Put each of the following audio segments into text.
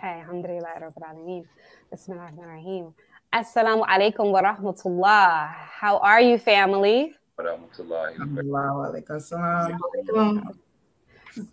Okay, alhamdulillah rabbil alameen. Bismillahirrahmanirrahim. Assalamu alaikum wa rahmatullah. How are you, family?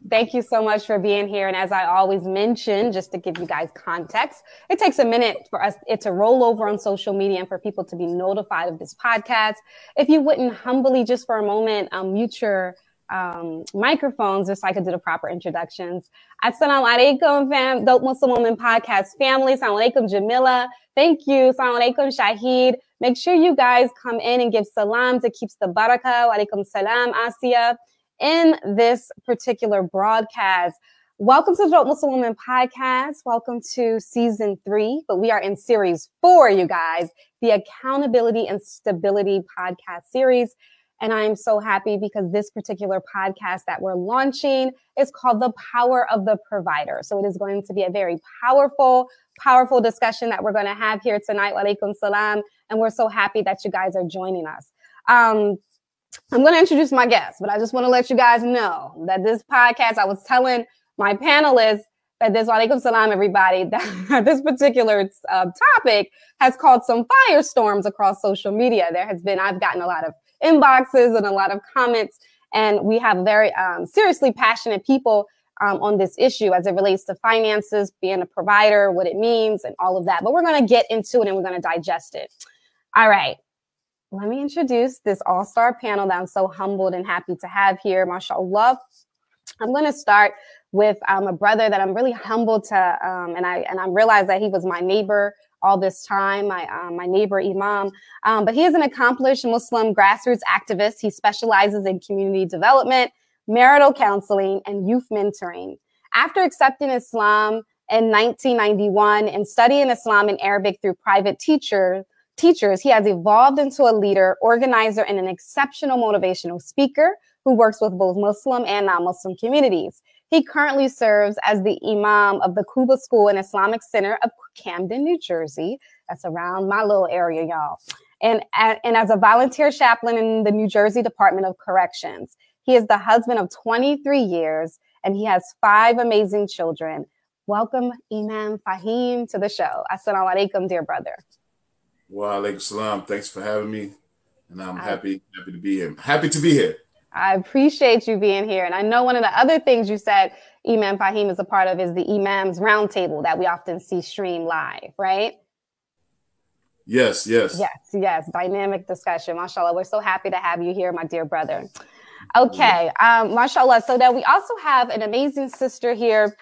Thank you so much for being here. And as I always mention, just to give you guys context, it takes a minute for us it to roll over on social media and for people to be notified of this podcast. If you wouldn't humbly, just for a moment, um, mute your um, microphones just so I could do the proper introductions. Assalamu alaikum, fam, Dope Muslim Woman Podcast family. Assalamu alaikum, Jamila. Thank you. Assalamu alaikum, Shahid. Make sure you guys come in and give salams. It keeps the barakah. Alaikum salam, Asiya. In this particular broadcast, welcome to the Dope Muslim Woman Podcast. Welcome to season three, but we are in series four, you guys, the Accountability and Stability Podcast series. And I'm so happy because this particular podcast that we're launching is called The Power of the Provider. So it is going to be a very powerful, powerful discussion that we're going to have here tonight. Walaikum salam. And we're so happy that you guys are joining us. Um, I'm going to introduce my guest, but I just want to let you guys know that this podcast, I was telling my panelists that this, walaikum salam, everybody, that this particular uh, topic has caused some firestorms across social media. There has been, I've gotten a lot of inboxes and a lot of comments. And we have very um, seriously passionate people um, on this issue as it relates to finances, being a provider, what it means, and all of that. But we're going to get into it and we're going to digest it. All right. Let me introduce this all star panel that I'm so humbled and happy to have here. MashaAllah. I'm going to start with um, a brother that I'm really humbled to, um, and I and I realized that he was my neighbor all this time, my, um, my neighbor Imam. Um, but he is an accomplished Muslim grassroots activist. He specializes in community development, marital counseling, and youth mentoring. After accepting Islam in 1991 and studying Islam and Arabic through private teacher, teachers, he has evolved into a leader, organizer, and an exceptional motivational speaker who works with both Muslim and non-Muslim communities. He currently serves as the Imam of the Quba School and Islamic Center of Camden, New Jersey. That's around my little area, y'all. And, and as a volunteer chaplain in the New Jersey Department of Corrections. He is the husband of 23 years and he has five amazing children. Welcome, Imam Faheem, to the show. Assalamu alaikum, dear brother. Wa alaikum salam. Thanks for having me. And I'm happy, happy to be here. Happy to be here. I appreciate you being here. And I know one of the other things you said Imam Faheem is a part of is the Imams Roundtable that we often see stream live, right? Yes, yes. Yes, yes. Dynamic discussion. MashaAllah. We're so happy to have you here, my dear brother. Okay, um, mashallah. So now we also have an amazing sister here.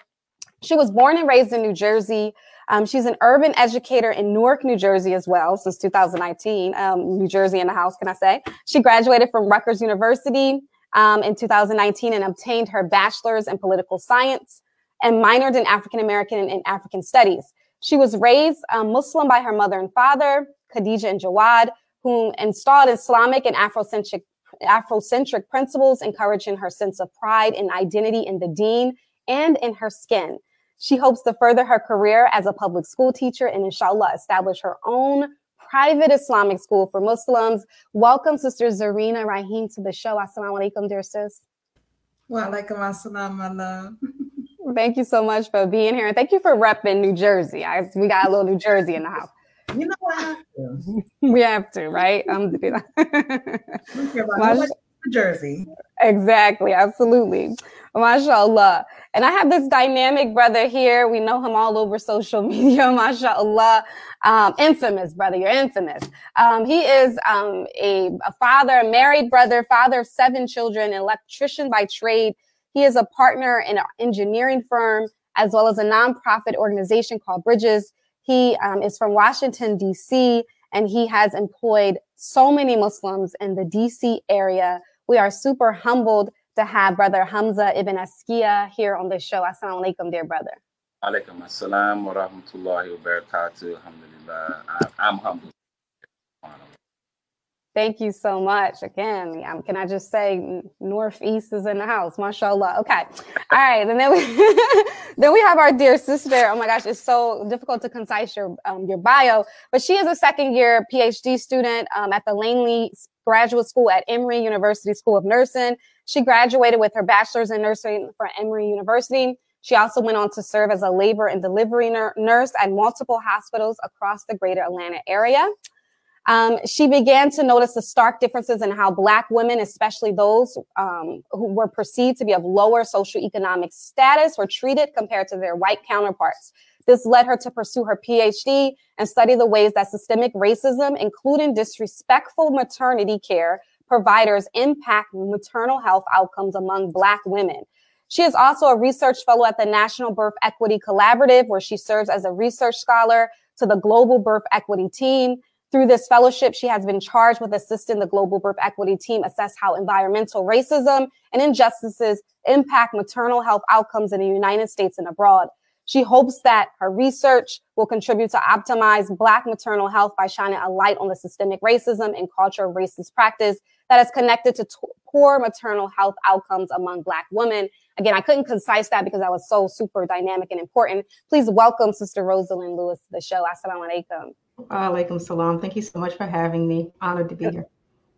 She was born and raised in New Jersey. Um, she's an urban educator in Newark, New Jersey as well since 2019. Um, New Jersey in the house, can I say? She graduated from Rutgers University um, in 2019 and obtained her bachelor's in political science and minored in African American and African studies. She was raised um, Muslim by her mother and father, Khadija and Jawad, who installed Islamic and Afrocentric Afrocentric principles, encouraging her sense of pride and identity in the deen and in her skin. She hopes to further her career as a public school teacher and inshallah establish her own private Islamic school for Muslims. Welcome, Sister Zarinah Raheem, to the show. Assalamu alaikum, dear sis. Wa alaikum assalam, my love. Thank you so much for being here. And thank you for repping New Jersey. I, we got a little New Jersey in the house. You know what? We have to, right? Um, Jersey. Exactly, absolutely. MashaAllah. And I have this dynamic brother here. We know him all over social media, MashaAllah. Um, infamous brother, you're infamous. Um, he is um, a, a father, a married brother, father of seven children, electrician by trade. He is a partner in an engineering firm as well as a nonprofit organization called Bridges. He um, is from Washington, D.C., and he has employed so many Muslims in the D.C. area. We are super humbled to have Brother Hamza Ibn Askia here on the show. Assalamu alaikum, dear brother. Alaikum assalam wa rahmatullahi wa barakatuh. Alhamdulillah. I'm humble. Thank you so much. Again, um, can I just say Northeast is in the house. Mashallah. Okay. All right. And then we then we have our dear sister. Oh my gosh, it's so difficult to concise your um, your bio, but she is a second year PhD student um, at the Laney Graduate School at Emory University School of Nursing. She graduated with her bachelor's in nursing from Emory University. She also went on to serve as a labor and delivery nurse at multiple hospitals across the greater Atlanta area. Um, she began to notice the stark differences in how Black women, especially those um, who were perceived to be of lower socioeconomic status, were treated compared to their white counterparts. This led her to pursue her PhD and study the ways that systemic racism, including disrespectful maternity care providers, impact maternal health outcomes among Black women. She is also a research fellow at the National Birth Equity Collaborative, where she serves as a research scholar to the Global Birth Equity Team. Through this fellowship, she has been charged with assisting the Global Birth Equity Team assess how environmental racism and injustices impact maternal health outcomes in the United States and abroad. She hopes that her research will contribute to optimize Black maternal health by shining a light on the systemic racism and culture of racist practice that is connected to t- poor maternal health outcomes among Black women. Again, I couldn't concise that because that was so super dynamic and important. Please welcome Sister Roseline Louis to the show. Assalamu alaikum. Alaikum salam. Thank you so much for having me. Honored to be here.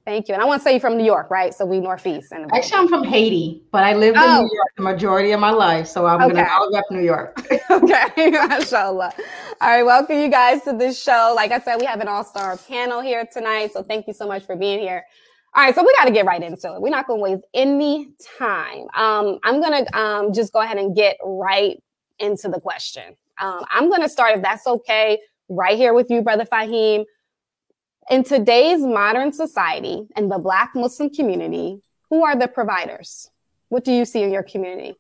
Thank you. And I want to say you're from New York, right? So we Northeast. And Actually, I'm from Haiti, but I lived oh. in New York the majority of my life. So I'm okay. going to rep New York. okay, mashallah. All right, welcome you guys to this show. Like I said, we have an all-star panel here tonight. So thank you so much for being here. All right, so we got to get right into it. We're not going to waste any time. Um, I'm going to um, just go ahead and get right into the question. Um, I'm going to start, if that's okay, right here with you, Brother Faheem. In today's modern society and the Black Muslim community, who are the providers? What do you see in your community?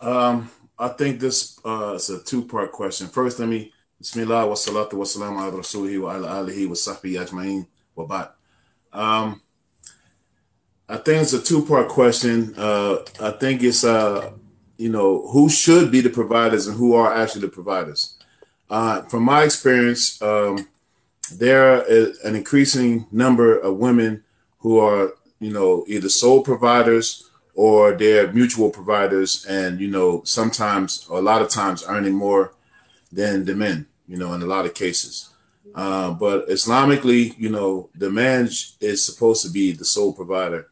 Um, I think this uh, is a two part question. First, let me Bismillah wa salatu wa salam ala rasulihi wa ala alihi wa sahbihi ajma'in wa ba'd. Um, I think it's a two part question. Uh, I think it's, uh, you know, who should be the providers and who are actually the providers. Uh, from my experience, um, there is an increasing number of women who are, you know, either sole providers or they're mutual providers, and you know, sometimes a lot of times earning more than the men. You know, in a lot of cases. Uh, but Islamically, you know, the man is supposed to be the sole provider.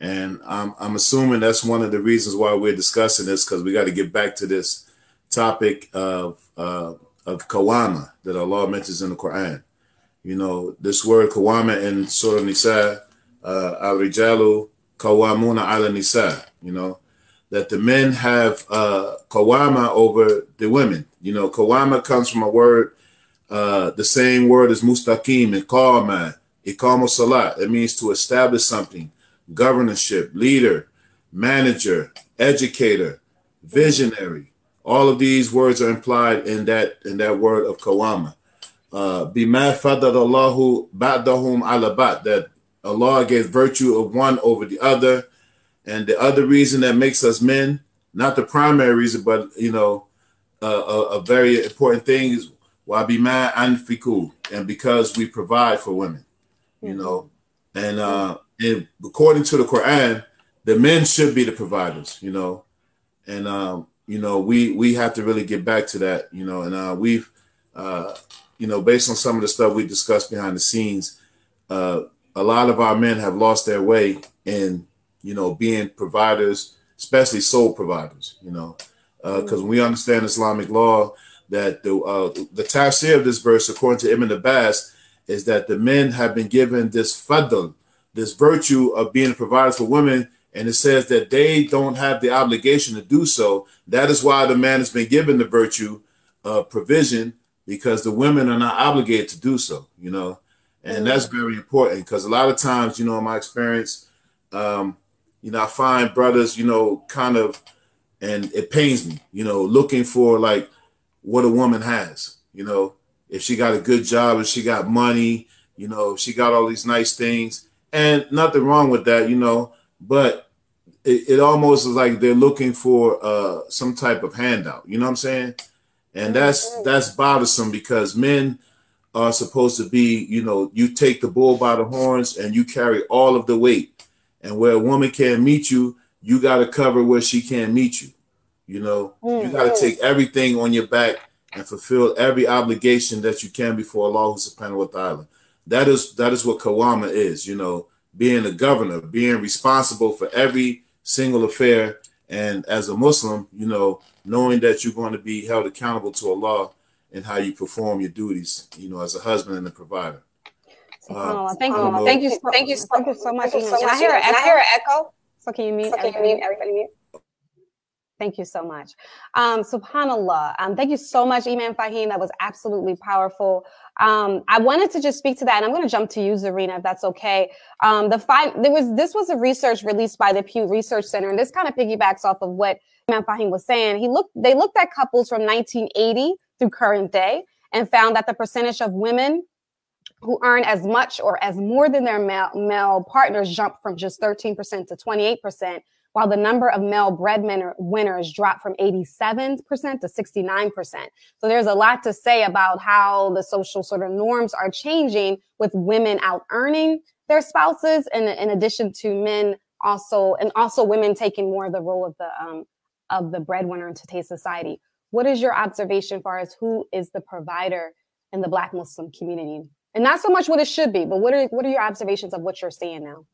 And I'm, I'm assuming that's one of the reasons why we're discussing this because we got to get back to this topic of uh, of kawama that Allah mentions in the Quran. You know, this word kawama in Surah Nisa, uh, al rijalu kawamuna ala nisa. You know, that the men have uh, kawama over the women. You know, kawama comes from a word, uh, the same word as mustaqim and qama, ikama salat. It means to establish something, governorship, leader, manager, educator, visionary. All of these words are implied in that in that word of kawama. Uh, bima Allahu ba'dahum ala ba'd, that Allah gave virtue of one over the other. And the other reason that makes us men, not the primary reason, but, you know, uh, a, a, very important thing is why be mad anfiku, and because we provide for women, you know, and, uh, and according to the Quran, the men should be the providers, you know, and um, you know we we have to really get back to that, you know, and uh, we've uh, you know, based on some of the stuff we discussed behind the scenes, uh, a lot of our men have lost their way in, you know, being providers, especially sole providers, you know, because uh, we understand Islamic law that the uh, the tafsir of this verse, according to Ibn Abbas, is that the men have been given this fadl, this virtue of being providers for women, and it says that they don't have the obligation to do so. That is why the man has been given the virtue of provision because the women are not obligated to do so, you know, and mm-hmm. that's very important because a lot of times, you know, in my experience, um, you know, I find brothers, you know, kind of, and it pains me, you know, looking for like what a woman has, you know, if she got a good job, if she got money, you know, if she got all these nice things, and nothing wrong with that, you know, but it, it almost is like they're looking for uh, some type of handout. You know what I'm saying? and that's that's bothersome because men are supposed to be you know you take the bull by the horns and you carry all of the weight and where a woman can't meet you you got to cover where she can't meet you you know mm-hmm. you got to take everything on your back and fulfill every obligation that you can before Allah subhanahu wa ta'ala that is that is what kawama is you know being a governor being responsible for every single affair And as a Muslim, you know, knowing that you're going to be held accountable to Allah and how you perform your duties, you know, as a husband and a provider. Uh, thank you, thank you, so, thank you, so, thank you so much. Can I hear an echo? I hear an echo? So can you mute? So can you mute everybody? Mute. Thank you so much. Um, Subhanallah. Um, thank you so much, Imam Faheem. That was absolutely powerful. Um, I wanted to just speak to that, and I'm going to jump to you, Zarinah, if that's okay. Um, the five there was this was a research released by the Pew Research Center, and this kind of piggybacks off of what Imam Faheem was saying. He looked they looked at couples from 1980 through current day and found that the percentage of women who earn as much or as more than their male, male partners jumped from just 13% to 28%, while the number of male breadwinners dropped from 87% to 69%. So there's a lot to say about how the social sort of norms are changing with women out earning their spouses and in addition to men also and also women taking more of the role of the um, of the breadwinner in today's society. What is your observation as far as who is the provider in the Black Muslim community and not so much what it should be, but what are what are your observations of what you're seeing now?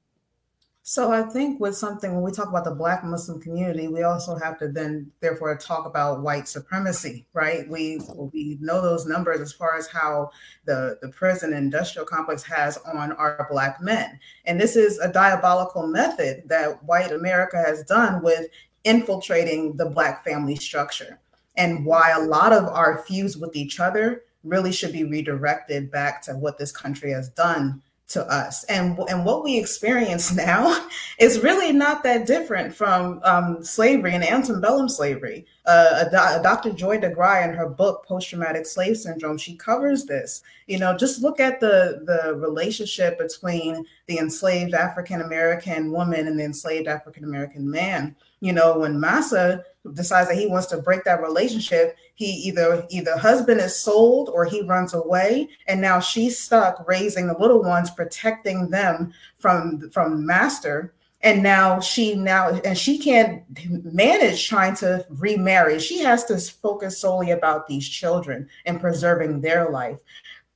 So I think with something when we talk about the Black Muslim community, we also have to then therefore talk about white supremacy, right? We we know those numbers as far as how the the prison industrial complex has on our Black men, and this is a diabolical method that white America has done with infiltrating the Black family structure, and why a lot of our feuds with each other really should be redirected back to what this country has done to us. And, and what we experience now is really not that different from um, slavery and antebellum slavery. Uh, a, a Dr. Joy DeGruy in her book, Post Traumatic Slave Syndrome, she covers this. You know, just look at the, the relationship between the enslaved African American woman and the enslaved African American man. You know, when Massa decides that he wants to break that relationship, he either either husband is sold or he runs away, and now she's stuck raising the little ones, protecting them from from master. And now she now and she can't manage trying to remarry. She has to focus solely about these children and preserving their life.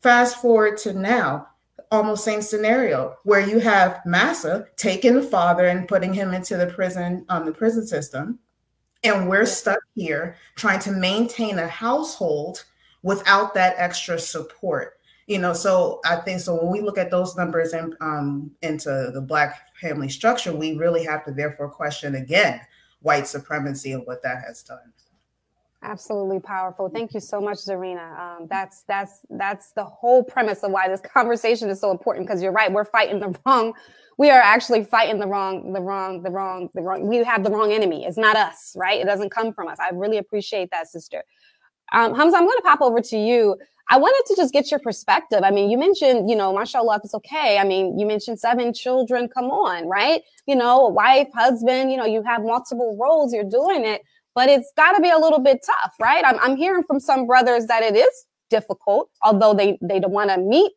Fast forward to now, almost same scenario where you have Massa taking the father and putting him into the prison on um, the prison system and we're stuck here trying to maintain a household without that extra support. You know, so I think so when we look at those numbers and um, into the black family structure, we really have to therefore question again white supremacy and what that has done. Absolutely powerful. Thank you so much, Zarinah. Um, that's that's that's the whole premise of why this conversation is so important. Because you're right, we're fighting the wrong we are actually fighting the wrong, the wrong, the wrong, the wrong. We have the wrong enemy. It's not us, right? It doesn't come from us. I really appreciate that, sister. Um, Hamza, I'm going to pop over to you. I wanted to just get your perspective. I mean, you mentioned, you know, mashallah, it's okay. I mean, you mentioned seven children. Come on, right? You know, wife, husband, you know, you have multiple roles. You're doing it, but it's got to be a little bit tough, right? I'm, I'm hearing from some brothers that it is difficult, although they, they don't want to meet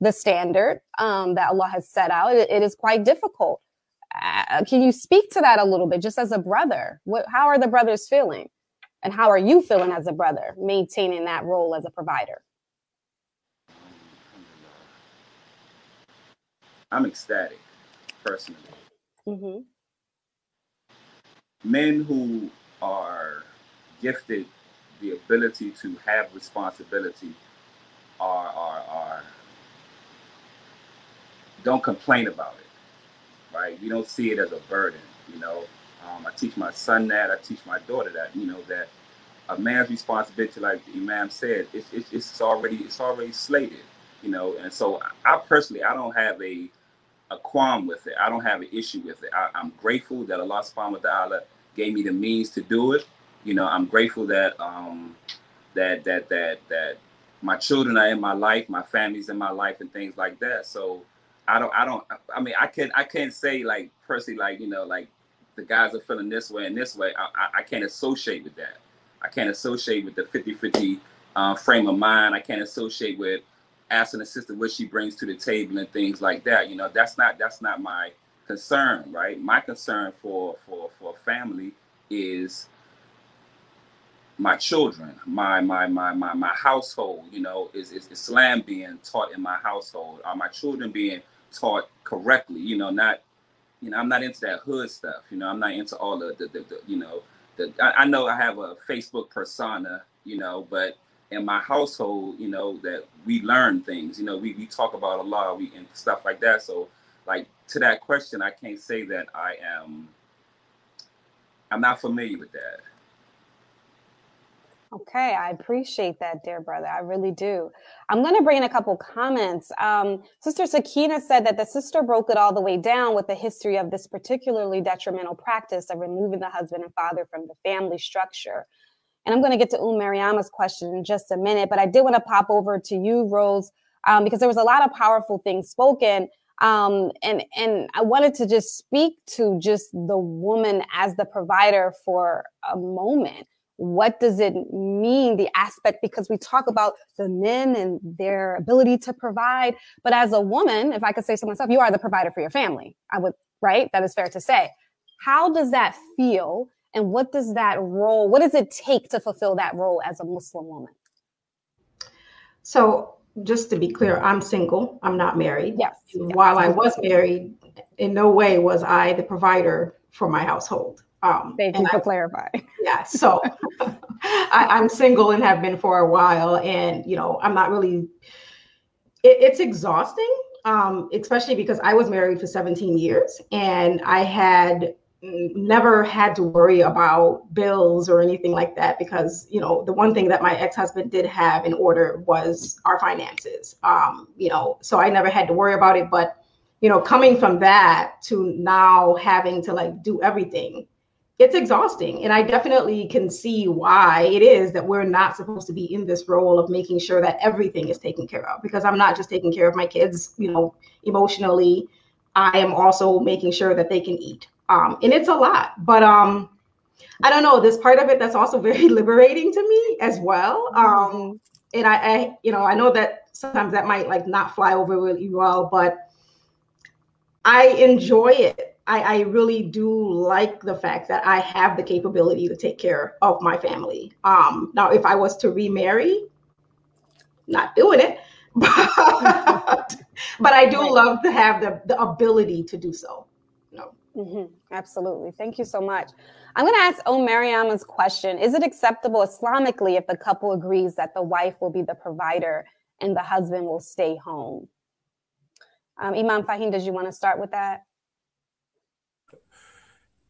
the standard um, that Allah has set out. it, it is quite difficult. Uh, can you speak to that a little bit, just as a brother? What, how are the brothers feeling, and how are you feeling as a brother, maintaining that role as a provider? I'm ecstatic, personally. Mm-hmm. Men who are gifted the ability to have responsibility are are are don't complain about it, right? We don't see it as a burden, you know. Um, I teach my son that. I teach my daughter that. You know that a man's responsibility, like the Imam said, it's, it's, it's already it's already slated, you know. And so I personally, I don't have a a qualm with it. I don't have an issue with it. I, am grateful that Allah Subhanahu wa Taala gave me the means to do it. You know, I'm grateful that um, that that that that my children are in my life, my family's in my life, and things like that. So I don't, I don't, I mean, I can't, I can't say like personally, like, you know, like the guys are feeling this way and this way. I, I, I can't associate with that. I can't associate with the 50 50 uh, frame of mind. I can't associate with asking a sister what she brings to the table and things like that. You know, that's not, that's not my concern, right? My concern for, for, for family is my children, my my my my my household, you know, is, is Islam being taught in my household? Are my children being taught correctly, you know, not you know, I'm not into that hood stuff. You know, I'm not into all the, the, the, the you know, the, I, I, know I have a Facebook persona, you know, but in my household, you know, that we learn things, you know, we, we talk about a lot we, and stuff like that. So like to that question, I can't say that I am, I'm not familiar with that. Okay, I appreciate that, dear brother. I really do. I'm going to bring in a couple comments. Um, sister Sakina said that the sister broke it all the way down with the history of this particularly detrimental practice of removing the husband and father from the family structure. And I'm going to get to Um Mariama's question in just a minute, but I did want to pop over to you, Rose, um, because there was a lot of powerful things spoken. Um, and and I wanted to just speak to just the woman as the provider for a moment. What does it mean the aspect because we talk about the men and their ability to provide but as a woman if i could say so myself you are the provider for your family. I would right? That is fair to say. How does that feel and what does that role what does it take to fulfill that role as a muslim woman? So just to be clear i'm single i'm not married yes while i was married in no way was i the provider for my household um, Thank you for clarifying. Yeah, so I, am single and have been for a while, and you know, I'm not really. It, it's exhausting, um, especially because I was married for 17 years, and I had never had to worry about bills or anything like that because you know the one thing that my ex-husband did have in order was our finances um you know so i never had to worry about it but you know coming from that to now having to like do everything it's exhausting. And I definitely can see why it is that we're not supposed to be in this role of making sure that everything is taken care of because I'm not just taking care of my kids, you know, emotionally. I am also making sure that they can eat. Um, and it's a lot, but um, I don't know. This part of it that's also very liberating to me as well. Um, and I, I, you know, I know that sometimes that might like not fly over really well, but I enjoy it I, I really do like the fact that I have the capability to take care of my family. Um, now, if I was to remarry, not doing it, but, but I do love to have the, the ability to do so. Mm-hmm. Absolutely. Thank you so much. I'm going to ask Oh Mariama's question. Is it acceptable Islamically if the couple agrees that the wife will be the provider and the husband will stay home? Um, Imam Faheem, did you want to start with that?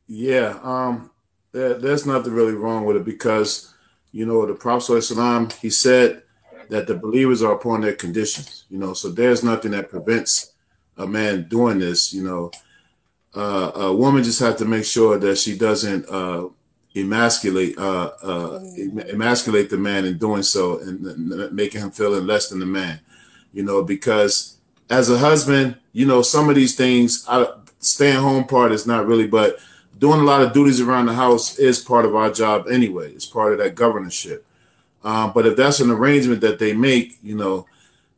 Yeah, um, there, there's nothing really wrong with it because, you know, the Prophet he said that the believers are upon their conditions, you know, so there's nothing that prevents a man doing this, you know. Uh, a woman just has to make sure that she doesn't uh, emasculate uh, uh, emasculate the man in doing so and making him feeling less than the man, you know, because as a husband, you know, some of these things, I, staying home part is not really, but doing a lot of duties around the house is part of our job anyway. It's part of that governorship. Um, but if that's an arrangement that they make, you know,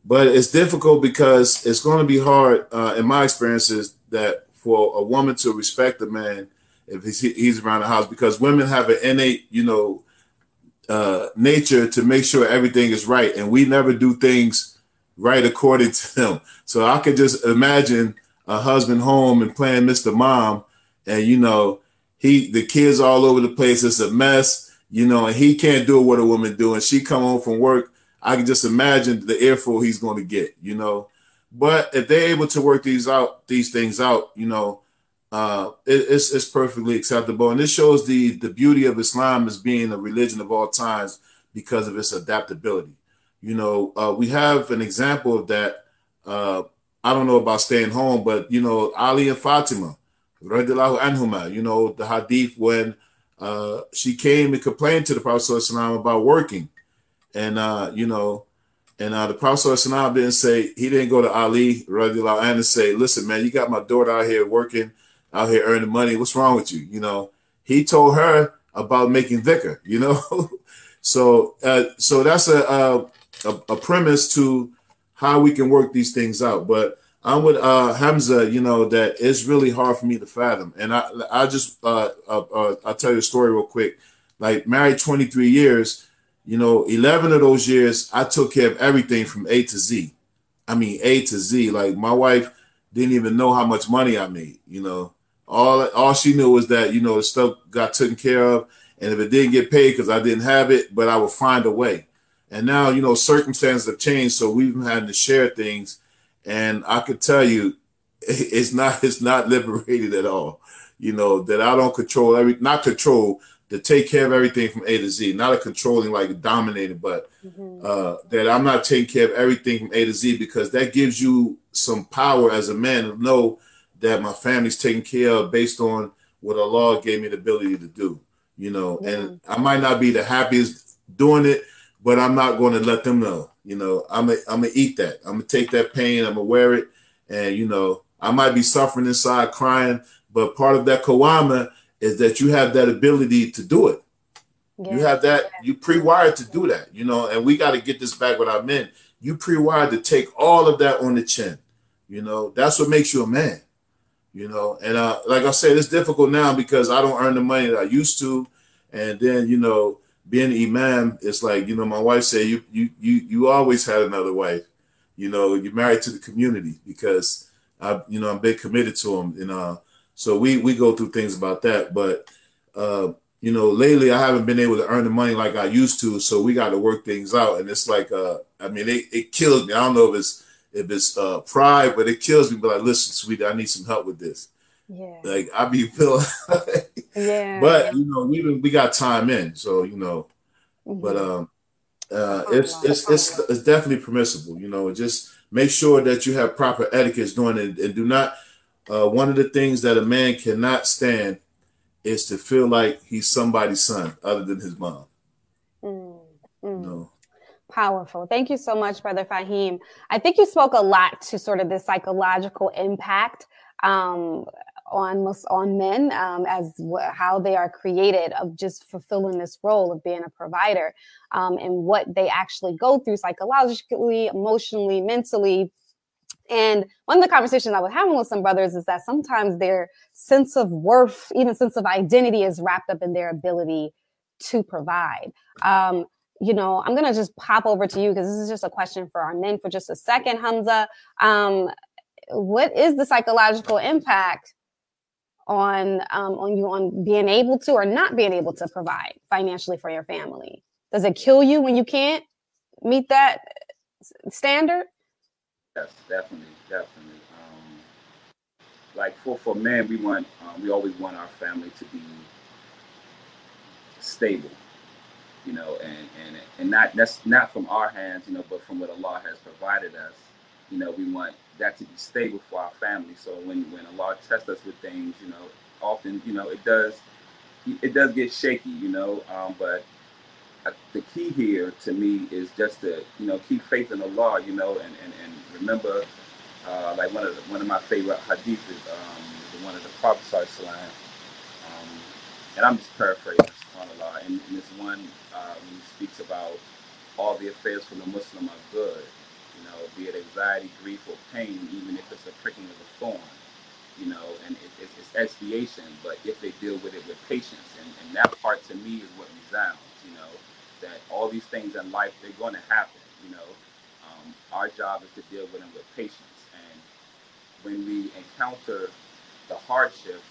but it's difficult because it's going to be hard, uh, in my experiences, that for a woman to respect a man if he's, he's around the house because women have an innate, you know, uh, nature to make sure everything is right, and we never do things right according to them. So I could just imagine a husband home and playing Mr. Mom and you know he the kids all over the place. It's a mess, you know, and he can't do what a woman do. And she come home from work, I can just imagine the earful he's going to get, you know. But if they're able to work these out, these things out, you know, uh, it, it's it's perfectly acceptable. And this shows the the beauty of Islam as being a religion of all times because of its adaptability. You know, uh, we have an example of that. Uh, I don't know about staying home, but you know, Ali and Fatima radiallahu anhuma, you know, the hadith when uh, she came and complained to the Prophet about working. And, uh, you know, and uh, the Prophet didn't say, he didn't go to Ali radiallahu anhu and say, listen, man, you got my daughter out here working, out here earning money. What's wrong with you? You know, he told her about making dhikr, you know. so, uh, so that's a, a, a premise to how we can work these things out. But I'm with uh, Hamza. You know that it's really hard for me to fathom, and I I just uh, uh, uh, I'll tell you a story real quick. Like married 23 years, you know, 11 of those years I took care of everything from A to Z. I mean A to Z. Like my wife didn't even know how much money I made. You know, All all she knew was that you know the stuff got taken care of, and if it didn't get paid because I didn't have it, but I would find a way. And now you know circumstances have changed, so we've been having to share things, and I could tell you, it's not it's not liberated at all. You know that I don't control every not control to take care of everything from A to Z, not a controlling like dominating, but mm-hmm. uh, that I'm not taking care of everything from A to Z because that gives you some power as a man to know that my family's taken care of based on what Allah gave me the ability to do. You know, and I might not be the happiest doing it, but I'm not going to let them know. You know, I'm a, I'm gonna eat that. I'm gonna take that pain. I'm gonna wear it, and you know, I might be suffering inside, crying, but part of that kawama is that you have that ability to do it. Yeah. You have that, you pre-wired to do that, you know, and we got to get this back with our men. You pre-wired to take all of that on the chin. You know, that's what makes you a man. You know, and uh, like I said, it's difficult now because I don't earn the money that I used to. And then, you know, being an imam, it's like, you know, my wife said, you you you you always had another wife. You know, you're married to the community because I, you know, I'm big committed to them. And uh so we we go through things about that, but uh, you know, lately I haven't been able to earn the money like I used to, so we got to work things out. And it's like, uh, I mean, it, it kills me. I don't know if it's if it's uh, pride, but it kills me. But like, listen, sweetie, I need some help with this. Yeah. Like I be feeling. yeah. But you know, we we got time in, so you know, mm-hmm. but um, uh, it's it's it's it's definitely permissible. You know, just make sure that you have proper etiquette doing it, and do not uh, one of the things that a man cannot stand is to feel like he's somebody's son other than his mom. Mm, mm. No. Powerful. Thank you so much, Brother Faheem. I think you spoke a lot to sort of the psychological impact um, on on men um, as w- how they are created of just fulfilling this role of being a provider um, and what they actually go through psychologically, emotionally, mentally and one of the conversations I was having with some brothers is that sometimes their sense of worth, even sense of identity, is wrapped up in their ability to provide. Um, you know, I'm gonna just pop over to you because this is just a question for our men for just a second, Hamza. Um, what is the psychological impact on um, on you on being able to or not being able to provide financially for your family? Does it kill you when you can't meet that standard? Yes, definitely, definitely. Um, like for for men, we want um, we always want our family to be stable, you know, and and and not that's not from our hands, you know, but from what Allah has provided us. You know, we want that to be stable for our family. So when when Allah tests us with things, you know, often you know it does it does get shaky, you know, um, but the key here to me is just to you know keep faith in Allah, you know, and and, and remember uh, like one of the, one of my favorite hadiths is um, the one of the Prophet um, and I'm just paraphrasing subhanAllah, and, and this one uh, when he speaks about all the affairs for the Muslim are good, you know, be it anxiety, grief, or pain, even if it's a pricking of a thorn, you know, and it, it's, it's expiation, but if they deal with it with patience, and, and that part to me is what resounds, you know that all these things in life they're going to happen. You know, um, our job is to deal with them with patience. And when we encounter the hardships,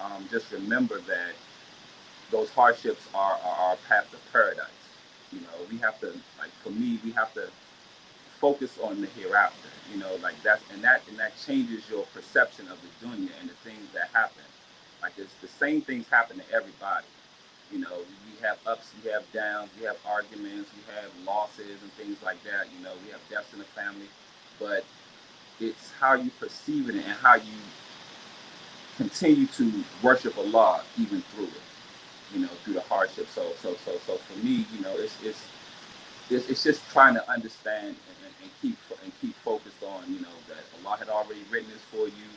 um, just remember that those hardships are, are our path to paradise. You know, we have to like for me, we have to focus on the hereafter. You know, like that, and that and that changes your perception of the dunya and the things that happen. Like it's the same things happen to everybody. You know, we have ups, you have downs, you have arguments, you have losses and things like that. You know, we have deaths in the family, but it's how you perceive it and how you continue to worship Allah even through it. You know, through the hardship. So, so, so, so for me, you know, it's it's it's, it's just trying to understand and, and keep and keep focused on, you know, that Allah had already written this for you.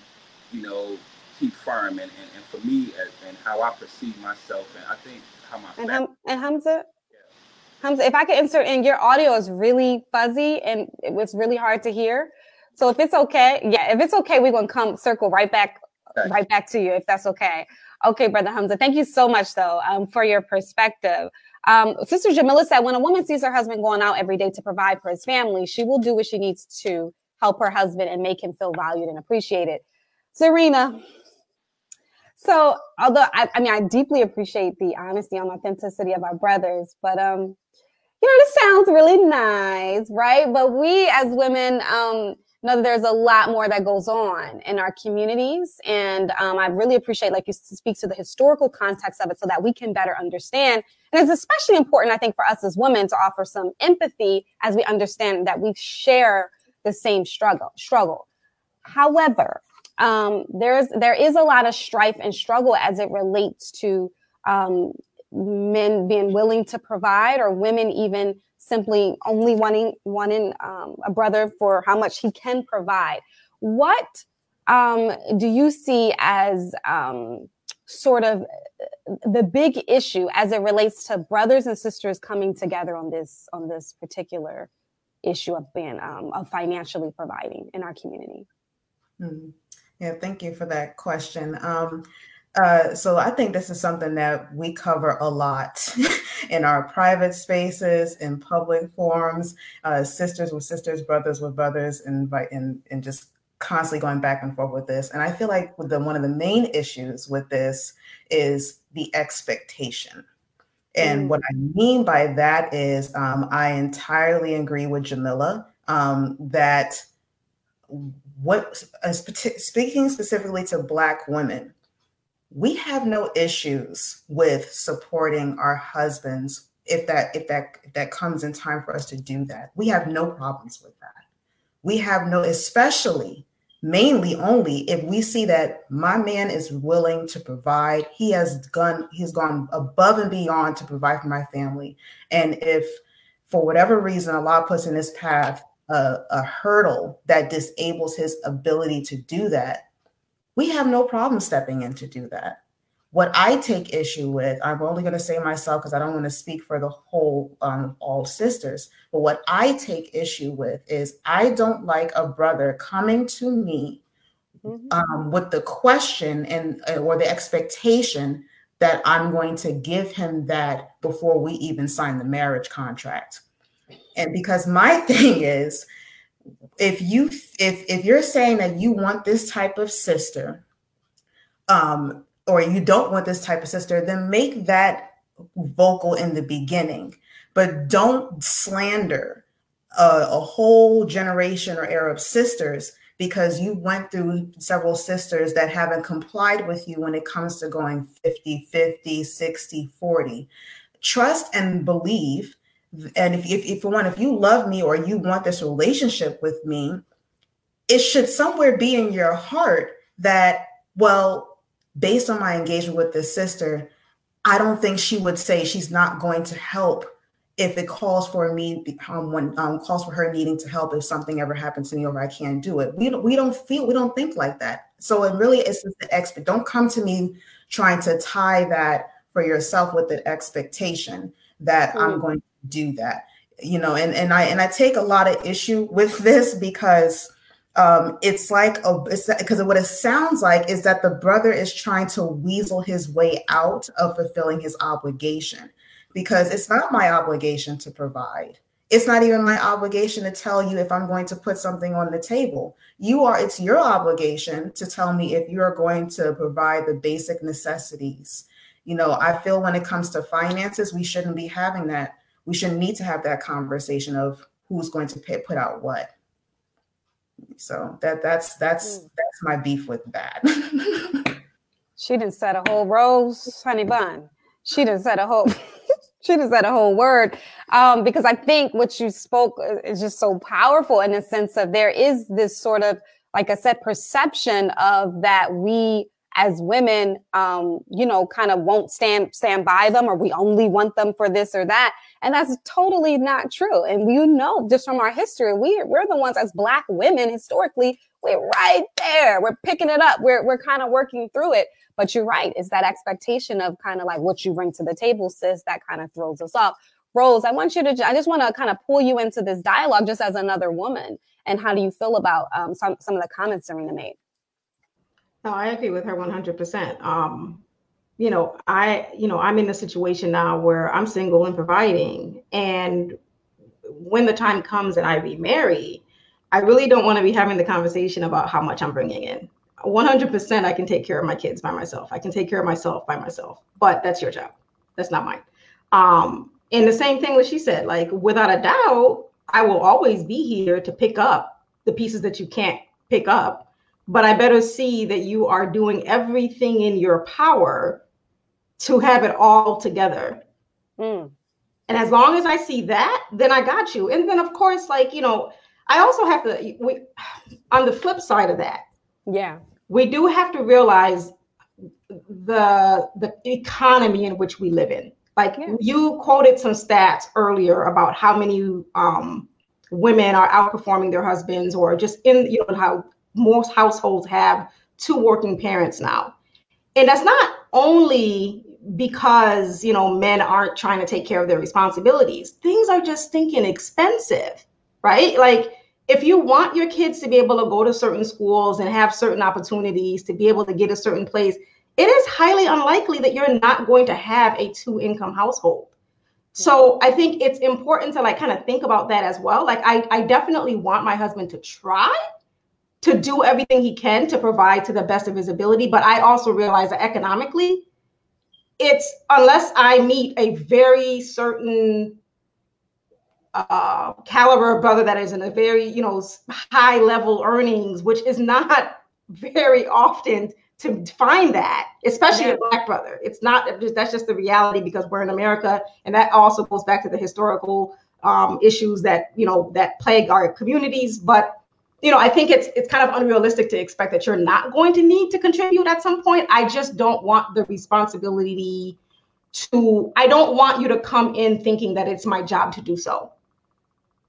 You know, keep firm and, and, and for me and, and how I perceive myself and I think how my and, hum, and Hamza yeah. Hamza if I could insert in your audio is really fuzzy and it was really hard to hear so if it's okay yeah if it's okay we're gonna come circle right back okay. right back to you if that's okay okay brother Hamza thank you so much though um, for your perspective um, Sister Jamila said when a woman sees her husband going out every day to provide for his family she will do what she needs to help her husband and make him feel valued and appreciated Zarinah so although I, I mean I deeply appreciate the honesty and authenticity of our brothers, but um, you know, this sounds really nice, right? But we as women, um, know that there's a lot more that goes on in our communities. And um, I really appreciate, like you speak to the historical context of it so that we can better understand. And it's especially important, I think, for us as women to offer some empathy as we understand that we share the same struggle, struggle. However, um, there's, there is a lot of strife and struggle as it relates to um, men being willing to provide or women even simply only wanting wanting um, a brother for how much he can provide. What um, do you see as um, sort of the big issue as it relates to brothers and sisters coming together on this on this particular issue of being um, of financially providing in our community? Mm-hmm. Yeah, thank you for that question. Um, uh, so I think this is something that we cover a lot in our private spaces, in public forums, uh, sisters with sisters, brothers with brothers, and, and and just constantly going back and forth with this. And I feel like the, one of the main issues with this is the expectation. And mm. what I mean by that is, um, I entirely agree with Jamila um, that what uh, speaking specifically to Black women we have no issues with supporting our husbands if that if that if that comes in time for us to do that. We have no problems with that. We have no especially mainly only if we see that my man is willing to provide he has gone he's gone above and beyond to provide for my family. And if for whatever reason allah puts in his path a, a hurdle that disables his ability to do that we have no problem stepping in to do that. What I take issue with, I'm only going to say myself because I don't want to speak for the whole um, all sisters. But what I take issue with is I don't like a brother coming to me mm-hmm. um, with the question and uh, or the expectation that I'm going to give him that before we even sign the marriage contract. And because my thing is, if you if if you're saying that you want this type of sister um or you don't want this type of sister then make that vocal in the beginning. But don't slander a, a whole generation or era of sisters because you went through several sisters that haven't complied with you when it comes to going 50 50 60 40 trust and believe and if, if, if for one, if you love me or you want this relationship with me, it should somewhere be in your heart that, well, based on my engagement with this sister, I don't think she would say she's not going to help if it calls for me um, when um, calls for her needing to help if something ever happens to me or I can't do it. We don't, we don't feel we don't think like that. So it really is the expert. Don't come to me trying to tie that for yourself with the expectation that mm. I'm going do that you know and and i and i take a lot of issue with this because um it's like a because what it sounds like is that the brother is trying to weasel his way out of fulfilling his obligation because it's not my obligation to provide. It's not even my obligation to tell you if i'm going to put something on the table. You are it's your obligation to tell me if you are going to provide the basic necessities. You know i feel when it comes to finances we shouldn't be having that we shouldn't need to have that conversation of who's going to pay, put out what. So that that's that's mm. that's my beef with that. she didn't set a whole rose, honey bun. She didn't set a whole. she didn't set a whole word um, because I think what you spoke is just so powerful in the sense of there is this sort of, like I said, perception of that we as women, um, you know, kind of won't stand stand by them, or we only want them for this or that, and that's totally not true. And you know, just from our history, we we're the ones as Black women historically, we're right there. We're picking it up. We're we're kind of working through it. But you're right, it's that expectation of kind of like what you bring to the table, sis, that kind of throws us off. Rose, I want you to, I just want to kind of pull you into this dialogue just as another woman. And how do you feel about um, some, some of the comments Zarinah made? No, I agree with her 100%. Um, you know, I, you know, I'm in a situation now where I'm single and providing. And when the time comes and I remarry, I really don't want to be having the conversation about how much I'm bringing in. 100% I can take care of my kids by myself. I can take care of myself by myself, but that's your job. That's not mine. Um, and the same thing that she said, like without a doubt, I will always be here to pick up the pieces that you can't pick up. But I better see that you are doing everything in your power to have it all together. Mm. And as long as I see that, then I got you. And then, of course, like, you know, I also have to, we, on the flip side of that, yeah, we do have to realize the the economy in which we live in. Like yeah. you quoted some stats earlier about how many um, women are outperforming their husbands, or just in you know how most households have two working parents now, and that's not only because you know men aren't trying to take care of their responsibilities. Things are just stinking expensive, right? Like if you want your kids to be able to go to certain schools and have certain opportunities to be able to get a certain place it is highly unlikely that you're not going to have a two income household. So I think it's important to like kind of think about that as well. Like I, I definitely want my husband to try to do everything he can to provide to the best of his ability. But I also realize that economically, it's unless I meet a very certain uh, caliber brother that is in a very, you know, high level earnings, which is not very often to find that, especially yeah. a black brother. It's not just that's just the reality because we're in America, and that also goes back to the historical um, issues that you know that plague our communities. But you know, I think it's it's kind of unrealistic to expect that you're not going to need to contribute at some point. I just don't want the responsibility to. I don't want you to come in thinking that it's my job to do so.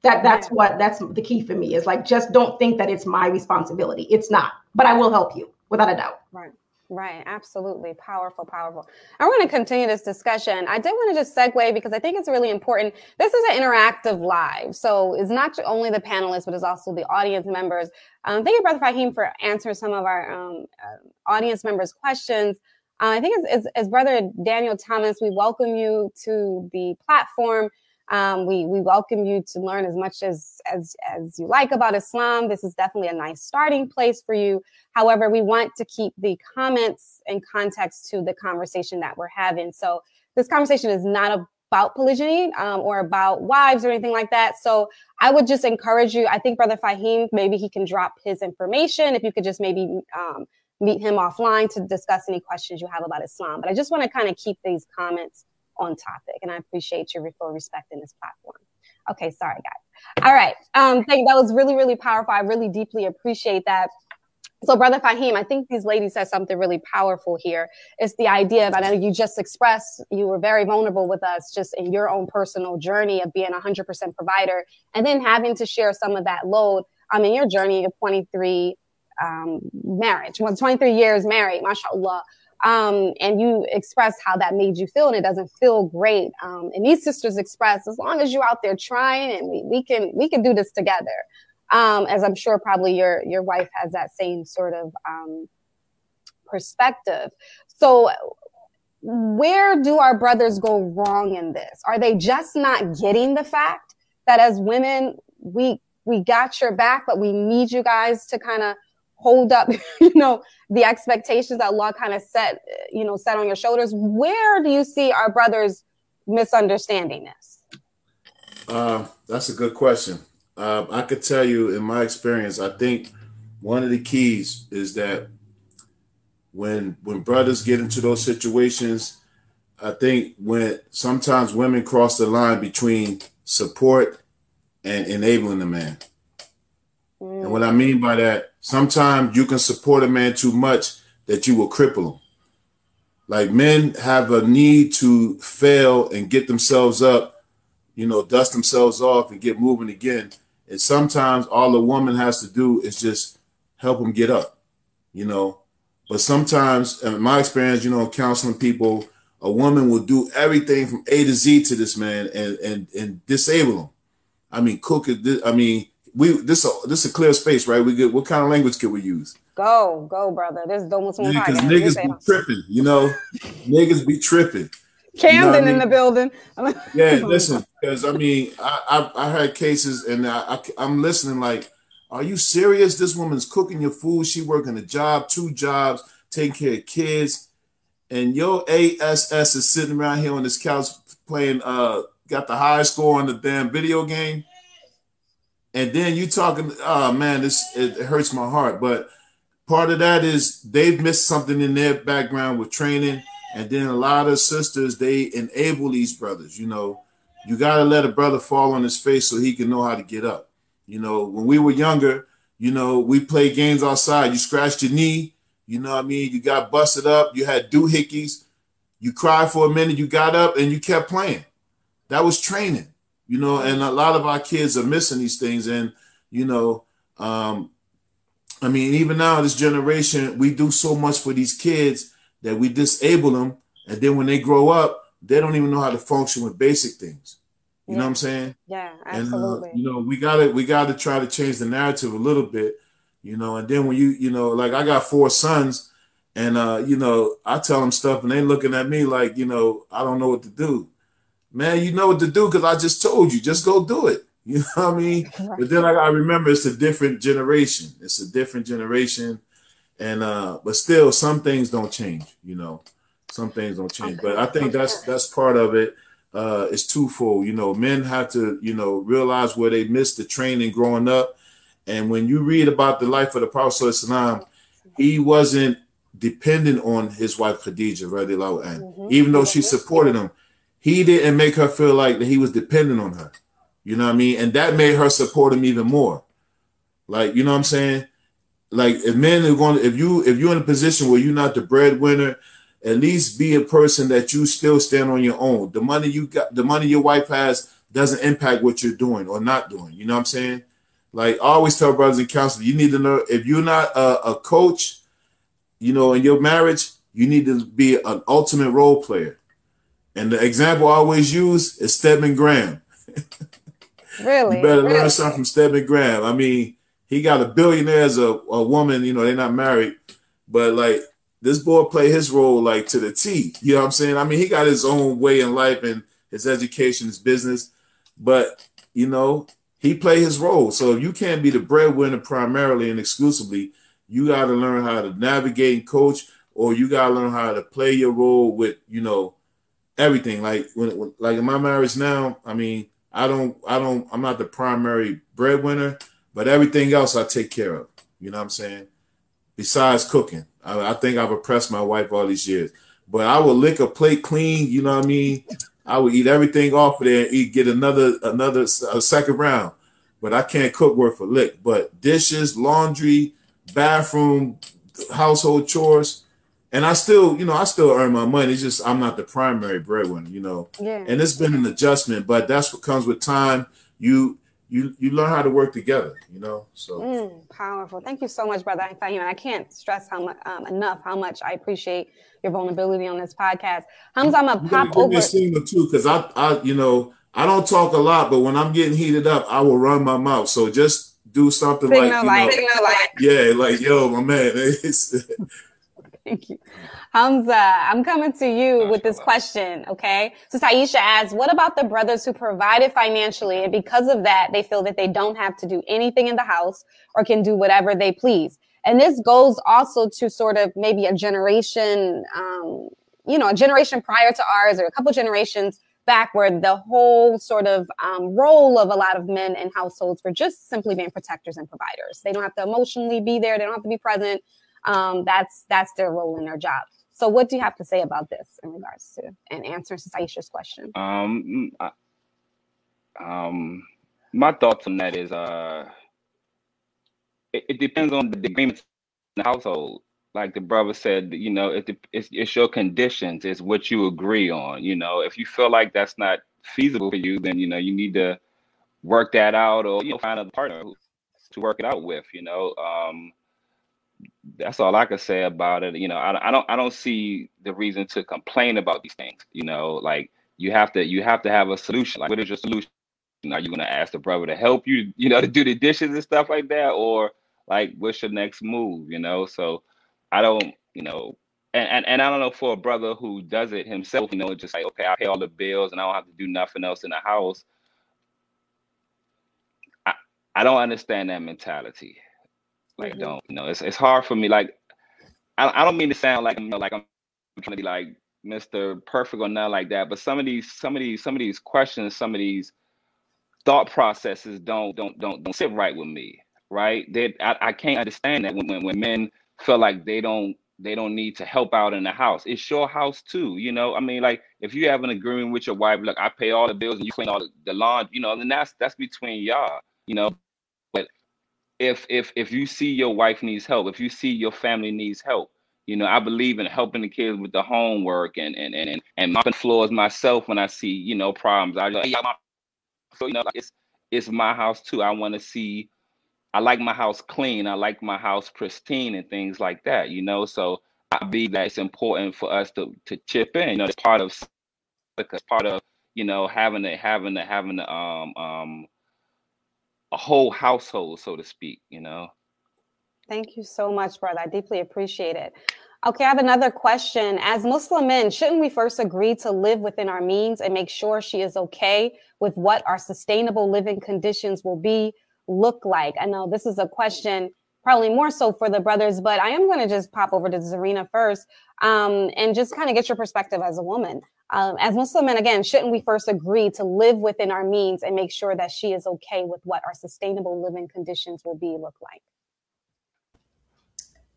That that's yeah. what that's the key for me is like just don't think that it's my responsibility. It's not, but I will help you without a doubt. Right. Right, absolutely. Powerful, powerful. We're going to continue this discussion. I did want to just segue because I think it's really important. This is an interactive live. So it's not only the panelists, but it's also the audience members. Um, thank you, Brother Faheem, for answering some of our um, uh, audience members' questions. Uh, I think as, as, as Brother Daniel Thomas, we welcome you to the platform. Um, we we welcome you to learn as much as as as you like about Islam. This is definitely a nice starting place for you. However, we want to keep the comments and context to the conversation that we're having. So this conversation is not about polygyny um, or about wives or anything like that. So I would just encourage you. I think Brother Faheem, maybe he can drop his information. If you could just maybe um, meet him offline to discuss any questions you have about Islam. But I just want to kind of keep these comments on topic. And I appreciate you for respecting this platform. Okay, sorry, guys. All right. Um, thank you. that was really, really powerful. I really deeply appreciate that. So, Brother Faheem, I think these ladies said something really powerful here. It's the idea of, I know you just expressed, you were very vulnerable with us just in your own personal journey of being a 100% provider and then having to share some of that load. I mean, your journey of 23 um, marriage, well, 23 years married, mashallah um, and you express how that made you feel and it doesn't feel great. Um, and these sisters express as long as you're out there trying and we, we can we can do this together. Um, as i'm sure probably your your wife has that same sort of um, perspective. So where do our brothers go wrong in this? Are they just not getting the fact that as women we we got your back but we need you guys to kind of hold up, you know, the expectations that law kind of set, you know, set on your shoulders. Where do you see our brothers misunderstanding this? Uh, that's a good question. Uh, I could tell you in my experience, I think one of the keys is that when when brothers get into those situations, I think when sometimes women cross the line between support and enabling the man. Mm. And what I mean by that, sometimes you can support a man too much that you will cripple him. Like men have a need to fail and get themselves up, you know, dust themselves off and get moving again. And sometimes all a woman has to do is just help them get up, you know. But sometimes, in my experience, you know, counseling people, a woman will do everything from A to Z to this man and and and disable him. I mean, cook it. I mean, we this a this a clear space, right? We get what kind of language can we use? Go, go, brother. This is Domo Because niggas be tripping, you know. niggas be tripping. Camden you know I mean? in the building. yeah, listen, because I mean, I, I, I had cases, and I, I am listening like Are you serious? This woman's cooking your food. She working a job, two jobs, taking care of kids, and your ass is sitting around here on this couch playing. Uh, got the highest score on the damn video game, and then you talking. Oh man, this it hurts my heart. But part of that is they've missed something in their background with training, and then a lot of sisters they enable these brothers. You know, you got to let a brother fall on his face so he can know how to get up. You know, when we were younger, you know, we played games outside. You scratched your knee, you know what I mean? You got busted up, you had doohickeys, you cried for a minute, you got up and you kept playing. That was training, you know, and a lot of our kids are missing these things. And, you know, um, I mean, even now, this generation, we do so much for these kids that we disable them. And then when they grow up, they don't even know how to function with basic things. You yeah. know what I'm saying? Yeah, absolutely. And uh, you know, we gotta we gotta try to change the narrative a little bit, you know. And then when you you know, like I got four sons, and uh, you know, I tell them stuff, and they looking at me like, you know, I don't know what to do. Man, you know what to do because I just told you, just go do it. You know what I mean? Right. But then I gotta remember it's a different generation. It's a different generation, and uh, but still, some things don't change. You know, some things don't change. But I think that's that's part of it uh, is twofold. You know, men have to, you know, realize where they missed the training growing up. And when you read about the life of the Prophet he wasn't dependent on his wife Khadija, radiallahu anha. Mm-hmm. Even though she supported him, he didn't make her feel like that he was dependent on her. You know what I mean? And that made her support him even more. Like, you know what I'm saying? Like if men are going to, if you if you're in a position where you're not the breadwinner at least be a person that you still stand on your own. The money you got, the money your wife has doesn't impact what you're doing or not doing. You know what I'm saying? Like I always tell brothers and counselors, you need to know if you're not a, a coach, you know, in your marriage, you need to be an ultimate role player. And the example I always use is Stedman Graham. Really? you better really? learn something from Stedman Graham. I mean, he got a billionaire as a, a woman, you know, they're not married, but like this boy played his role like to the T. You know what I'm saying? I mean, he got his own way in life and his education, his business, but you know, he played his role. So if you can't be the breadwinner primarily and exclusively, you got to learn how to navigate and coach, or you got to learn how to play your role with, you know, everything. Like when, like in my marriage now, I mean, I don't, I don't, I'm not the primary breadwinner, but everything else I take care of. You know what I'm saying? Besides cooking, I, I, think I've oppressed my wife all these years. But I will lick a plate clean. You know what I mean? I would eat everything off of there and eat, get another another a second round. But I can't cook worth a lick. But dishes, laundry, bathroom, household chores, and I still, you know, I still earn my money. It's just I'm not the primary breadwinner, you know. Yeah. And it's been an adjustment, but that's what comes with time. You you you learn how to work together, you know. So mm, powerful. Thank you so much, brother Faheem. I can't stress how much um, enough how much I appreciate your vulnerability on this podcast. Hamza, I'm gonna pop over. Me signal too, because I, I, you know, I don't talk a lot, but when I'm getting heated up, I will run my mouth. So just do something signal like, you know, yeah, like yo, my man. Thank you. Hamza, I'm coming to you with this question. Okay. So Taisha asks, what about the brothers who provided financially and because of that, they feel that they don't have to do anything in the house or can do whatever they please? And this goes also to sort of maybe a generation, um, you know, a generation prior to ours or a couple generations back where the whole sort of um, role of a lot of men in households were just simply being protectors and providers. They don't have to emotionally be there. They don't have to be present. Um, that's that's their role in their job. So, what do you have to say about this in regards to and answer Aisha's question? Um, I, um, my thoughts on that is, uh, it, it depends on the agreements in the household. Like the brother said, you know, it, it's, it's your conditions, it's what you agree on. You know, if you feel like that's not feasible for you, then you know you need to work that out, or you know, find a partner to work it out with. You know, um, that's all I can say about it. You know, I, I don't I don't see the reason to complain about these things. You know, like you have to you have to have a solution. Like, what is your solution? Are you gonna ask the brother to help you? You know, to do the dishes and stuff like that, or like what's your next move? You know, so I don't. You know, and, and, and I don't know for a brother who does it himself, you know, just like, okay, I pay all the bills and I don't have to do nothing else in the house. I, I don't understand that mentality. Like, mm-hmm. don't you know? It's it's hard for me. Like, I, I don't mean to sound like you know, like I'm trying to be like Mr. Perfect or not like that. But some of these, some of these, some of these questions, some of these thought processes don't don't don't don't sit right with me. Right? That I, I can't understand that when, when when men feel like they don't they don't need to help out in the house. It's your house too, you know. I mean, like if you have an agreement with your wife, look, I pay all the bills and you clean all the, the lawn, you know, then that's that's between y'all, you know. If if if you see your wife needs help, if you see your family needs help, you know, I believe in helping the kids with the homework and and and and mopping floors myself when I see you know problems. I like, yeah, so you know, it's it's my house too. I want to see I like my house clean. I like my house pristine and things like that, you know. So I believe that it's important for us to to chip in. You know, it's part of because part of you know having a having a having a, um um a whole household, so to speak. You know. Thank you so much, brother. I deeply appreciate it. Okay, I have another question. As Muslim men, shouldn't we first agree to live within our means and make sure she is okay with what our sustainable living conditions will be look like? I know this is a question probably more so for the brothers, but I am going to just pop over to Zarinah first um, and just kind of get your perspective as a woman. Um, as Muslim men, again, shouldn't we first agree to live within our means and make sure that she is okay with what our sustainable living conditions will be look like?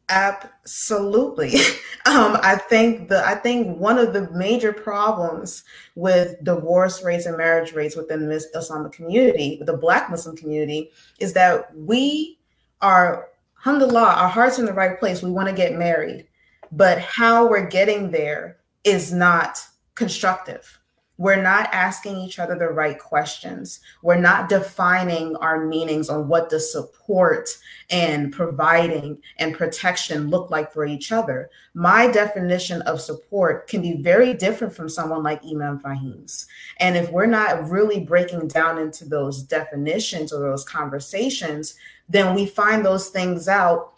Absolutely. Um, I think the I think one of the major problems with divorce rates and marriage rates within the Islamic community, the Black Muslim community, is that we are, alhamdulillah, our hearts in the right place. We want to get married, but how we're getting there is not constructive. We're not asking each other the right questions. We're not defining our meanings on what the support and providing and protection look like for each other. My definition of support can be very different from someone like Imam Faheem's. And if we're not really breaking down into those definitions or those conversations, then we find those things out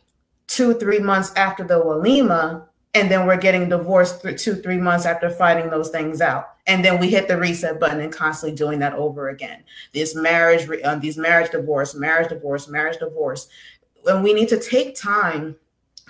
two, three months after the walima and then we're getting divorced for two three months after fighting those things out. And then we hit the reset button and constantly doing that over again. This marriage uh, these marriage divorce marriage divorce marriage divorce. And we need to take time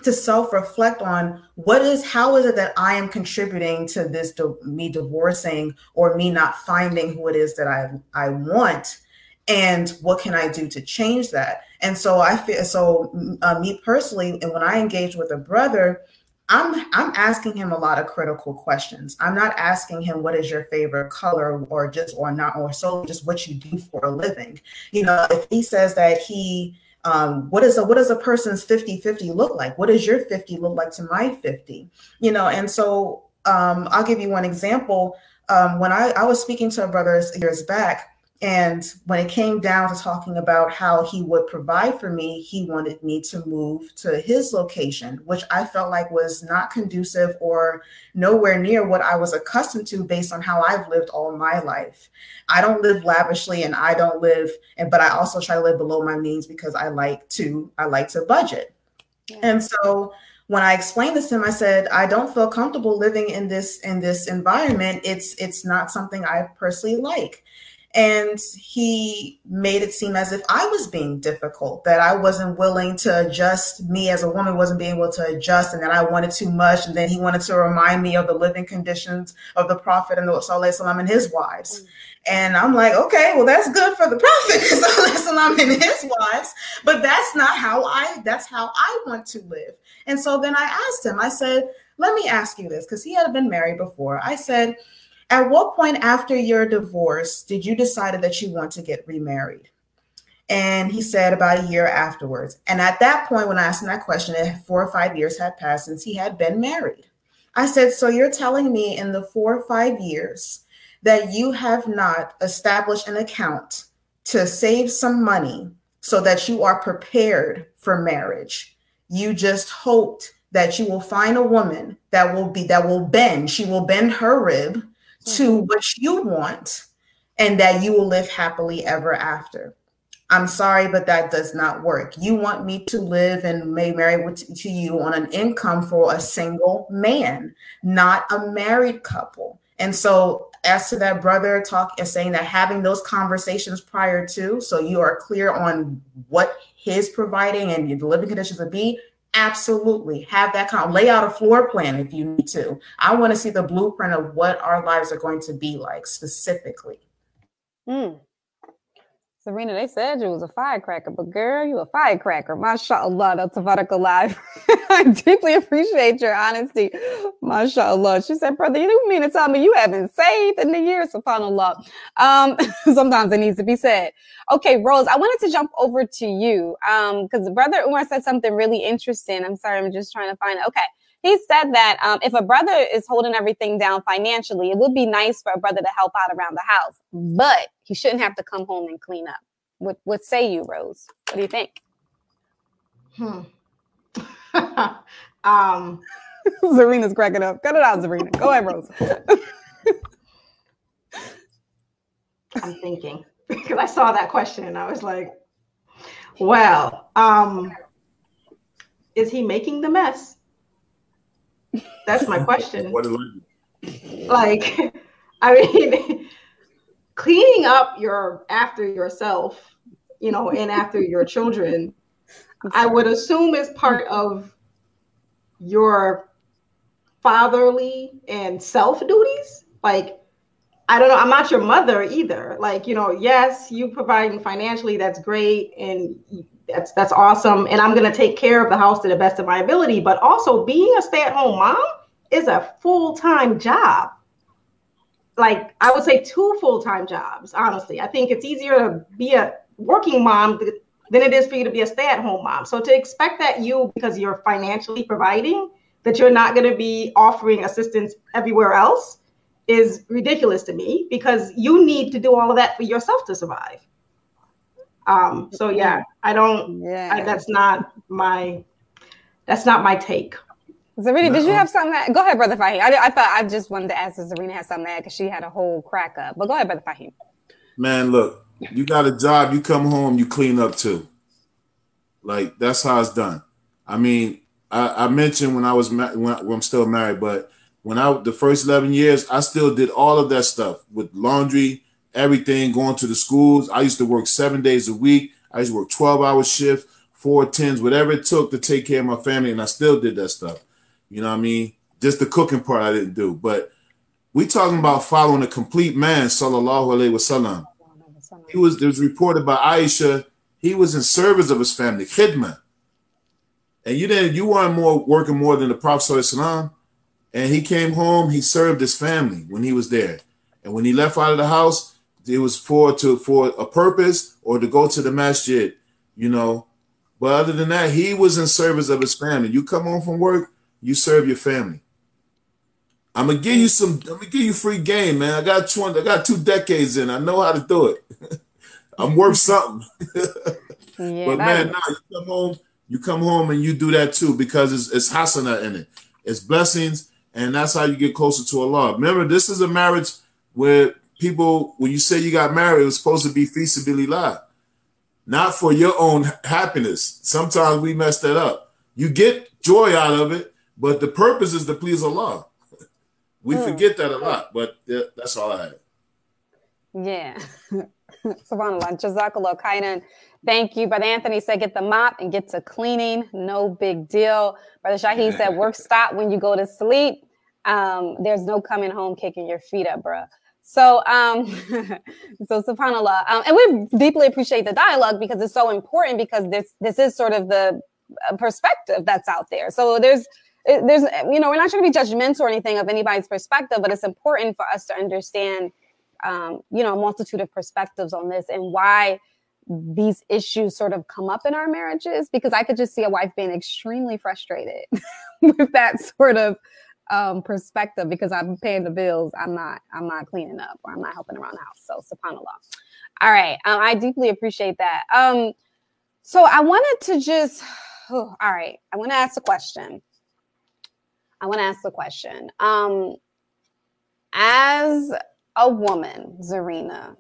to self-reflect on what is how is it that i am contributing to this me divorcing or me not finding who it is that i i want? And what can i do to change that? And so i feel so uh, me personally and when i engage with a brother I'm I'm asking him a lot of critical questions. I'm not asking him what is your favorite color or just or not or so just what you do for a living. You know, if he says that he um, what is a what does a person's 50 50 look like? What does your 50 look like to my 50? You know, and so um, I'll give you one example. Um, when I, I was speaking to a brother years back, and when it came down to talking about how he would provide for me, he wanted me to move to his location, which I felt like was not conducive or nowhere near what I was accustomed to based on how I've lived all my life. I don't live lavishly and I don't live and but I also try to live below my means because I like to I like to budget. Yeah. And so when I explained this to him, I said, I don't feel comfortable living in this in this environment. It's it's not something I personally like. And he made it seem as if I was being difficult, that I wasn't willing to adjust, me as a woman wasn't being able to adjust, and that I wanted too much. And then he wanted to remind me of the living conditions of the Prophet and the Sallallahu and his wives. Mm. And I'm like, okay, well, that's good for the Prophet and his wives, but that's not how I, that's how I want to live. And so then I asked him, I said, let me ask you this, because he had been married before. I said, at what point after your divorce did you decide that you want to get remarried? And he said about a year afterwards. And at that point, when I asked him that question, four or five years had passed since he had been married. I said, So you're telling me in the four or five years that you have not established an account to save some money so that you are prepared for marriage? You just hoped that you will find a woman that will be that will bend, she will bend her rib to mm-hmm. what you want and that you will live happily ever after. I'm sorry, but that does not work. You want me to live and may marry with, to you on an income for a single man, not a married couple. And so, as to that brother talk is saying that having those conversations prior to, so you are clear on what his providing and the living conditions would be, absolutely have that con- lay out a floor plan if you need to. I want to see the blueprint of what our lives are going to be like specifically. Mm. Zarinah, they said you was a firecracker, but girl, you a firecracker. MashaAllah, that's a live. I deeply appreciate your honesty. MashaAllah. She said, brother, you mean to tell me you haven't saved in the years? SubhanAllah. Um, sometimes it needs to be said. Okay, Rose, I wanted to jump over to you. Um, because brother Umar said something really interesting. I'm sorry, I'm just trying to find it. Okay he said that um, if a brother is holding everything down financially, it would be nice for a brother to help out around the house, but he shouldn't have to come home and clean up. What What say you, Rose? What do you think? Hmm. um, Zarinah's cracking up. Cut it out, Zarinah. Go ahead, Rose. I'm thinking because I saw that question and I was like, well, um, is he making the mess? That's my question. what is? Like, I mean, cleaning up your after yourself, you know, and after your children, I would assume is part of your fatherly and self duties. Like, I don't know, I'm not your mother either. Like, you know, yes, you providing financially, that's great. And that's that's awesome and i'm going to take care of the house to the best of my ability but also being a stay-at-home mom is a full-time job like i would say two full-time jobs honestly i think it's easier to be a working mom than it is for you to be a stay-at-home mom so to expect that you because you're financially providing that you're not going to be offering assistance everywhere else is ridiculous to me because you need to do all of that for yourself to survive um, so yeah, I don't. Yeah, I, that's not my. That's not my take. Zarinah, did you have something? That, go ahead, brother Faheem. I, I thought I just wanted to ask if Zarinah had something because she had a whole crack up. But go ahead, brother Faheem. Man, look, you got a job. You come home, you clean up too. Like that's how it's done. I mean, I, I mentioned when I was ma- when, when I'm still married, but when I the first 11 years, I still did all of that stuff with laundry, everything, going to the schools. I used to work seven days a week. I used to work 12 hour shift, four tens, whatever it took to take care of my family. And I still did that stuff. You know what I mean? Just the cooking part I didn't do. But we talking about following a complete man, sallallahu alaihi wasallam. He was, was reported by Aisha, he was in service of his family, khidmah. And you didn't, you weren't more working more than the Prophet Sallallahu and he came home, he served his family when he was there. And when he left out of the house, it was for to for a purpose or to go to the masjid, you know. But other than that, he was in service of his family. You come home from work, you serve your family. I'm gonna give you some. I'm gonna give you free game, man. I got 20. I got two decades in. I know how to do it. I'm worth something. yeah, but man, now you come home. You come home and you do that too because it's, it's hasana in it. It's blessings, and that's how you get closer to Allah. Remember, this is a marriage where people, when you say you got married, it was supposed to be fi not for your own happiness. Sometimes we mess that up. You get joy out of it, but the purpose is to please Allah. We mm. forget that a lot, but that's all I have. Yeah. SubhanAllah. Jazakallah khairan. Thank you. Brother Anthony said, get the mop and get to cleaning. No big deal. Brother Shahid said, work stop when you go to sleep. Um, there's no coming home kicking your feet up, bruh. So, um, so subhanallah, um, and we deeply appreciate the dialogue because it's so important because this this is sort of the uh, perspective that's out there. So there's there's you know we're not trying to be judgmental or anything of anybody's perspective, but it's important for us to understand um, you know a multitude of perspectives on this and why these issues sort of come up in our marriages because I could just see a wife being extremely frustrated with that sort of um, perspective because I'm paying the bills. I'm not I'm not cleaning up or I'm not helping around the house. So subhanallah. All right. Um, I deeply appreciate that. Um, so I wanted to just oh, all right. I want to ask a question. I want to ask the question. Um, as a woman, Zarinah,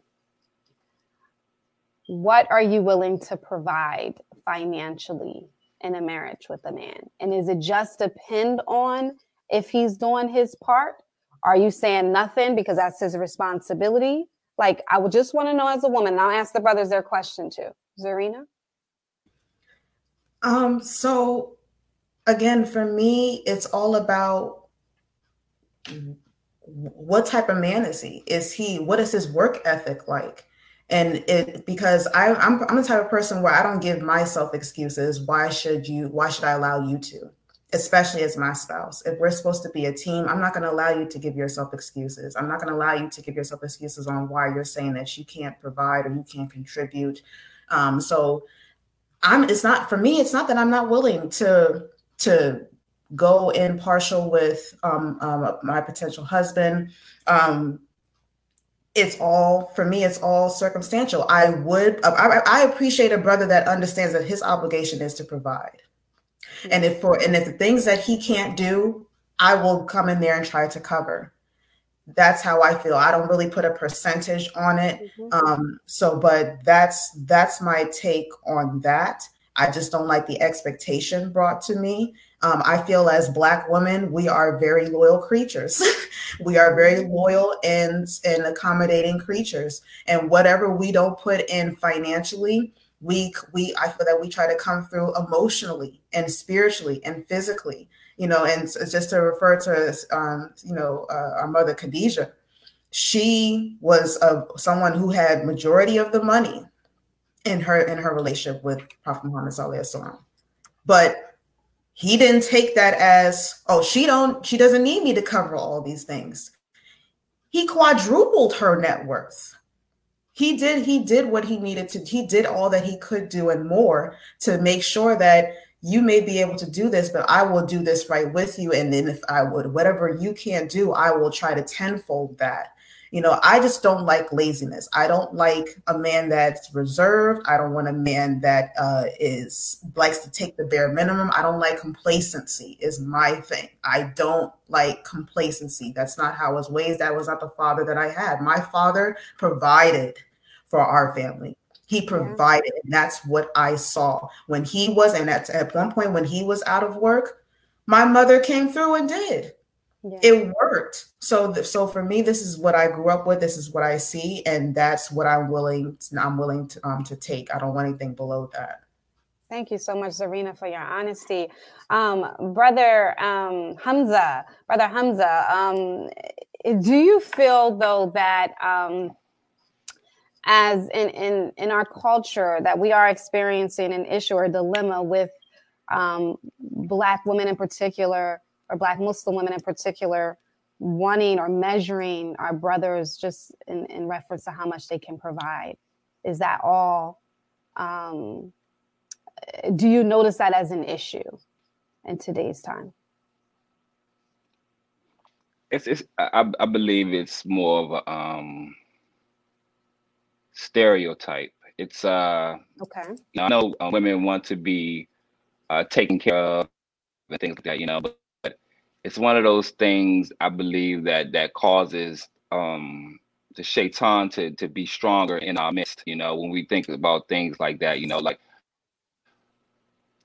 what are you willing to provide financially in a marriage with a man? And is it just depend on if he's doing his part? Are you saying nothing because that's his responsibility? Like, I would just want to know as a woman. I'll ask the brothers their question too. Zarinah? Um, so again, for me, it's all about what type of man is he? Is he what is his work ethic like? And it because I, I'm I'm the type of person where I don't give myself excuses. Why should you? Why should I allow you to? Especially as my spouse. If we're supposed to be a team, I'm not going to allow you to give yourself excuses. I'm not going to allow you to give yourself excuses on why you're saying that you can't provide or you can't contribute. Um, so I'm it's not for me, it's not that I'm not willing to to go in partial with um, um, my potential husband. Um, it's all for me. It's all circumstantial. I would. I, I appreciate a brother that understands that his obligation is to provide, and if for and if the things that he can't do, I will come in there and try to cover that's how I feel. I don't really put a percentage on it. Mm-hmm. Um, so, but that's that's my take on that. I just don't like the expectation brought to me. Um, I feel as Black women, we are very loyal creatures. we are very loyal and, and accommodating creatures. And whatever we don't put in financially, we we I feel that we try to come through emotionally and spiritually and physically you know, and just to refer to, um, you know, uh, our mother Khadijah, she was a, someone who had majority of the money in her in her relationship with Prophet Muhammad Sallallahu But he didn't take that as, oh, she don't, she doesn't need me to cover all these things. He quadrupled her net worth. He did, he did what he needed to, he did all that he could do and more to make sure that you may be able to do this, but I will do this right with you. And then if I would, whatever you can't do, I will try to tenfold that. You know, I just don't like laziness. I don't like a man that's reserved. I don't want a man that uh, is likes to take the bare minimum. I don't like complacency. Is my thing. I don't like complacency. That's not how I was raised. That was not the father that I had. My father provided for our family. He provided, and that's what I saw when he was. And at, at one point, when he was out of work, my mother came through and did. Yeah. It worked. So, so for me, this is what I grew up with. This is what I see, and that's what I'm willing. To, I'm willing to um, to take. I don't want anything below that. Thank you so much, Zarinah, for your honesty. Um, brother um, Hamza, brother Hamza, um, do you feel though that um, as in, in, in our culture that we are experiencing an issue or dilemma with um, Black women in particular, or Black Muslim women in particular, wanting or measuring our brothers just in, in reference to how much they can provide. Is that all? Um, do you notice that as an issue in today's time? It's, it's I, I believe it's more of a um, stereotype. It's uh okay. You know, I know uh, women want to be uh, taken care of and things like that, you know, but, it's one of those things I believe that that causes um the shaitan to to be stronger in our midst, you know, when we think about things like that, you know, like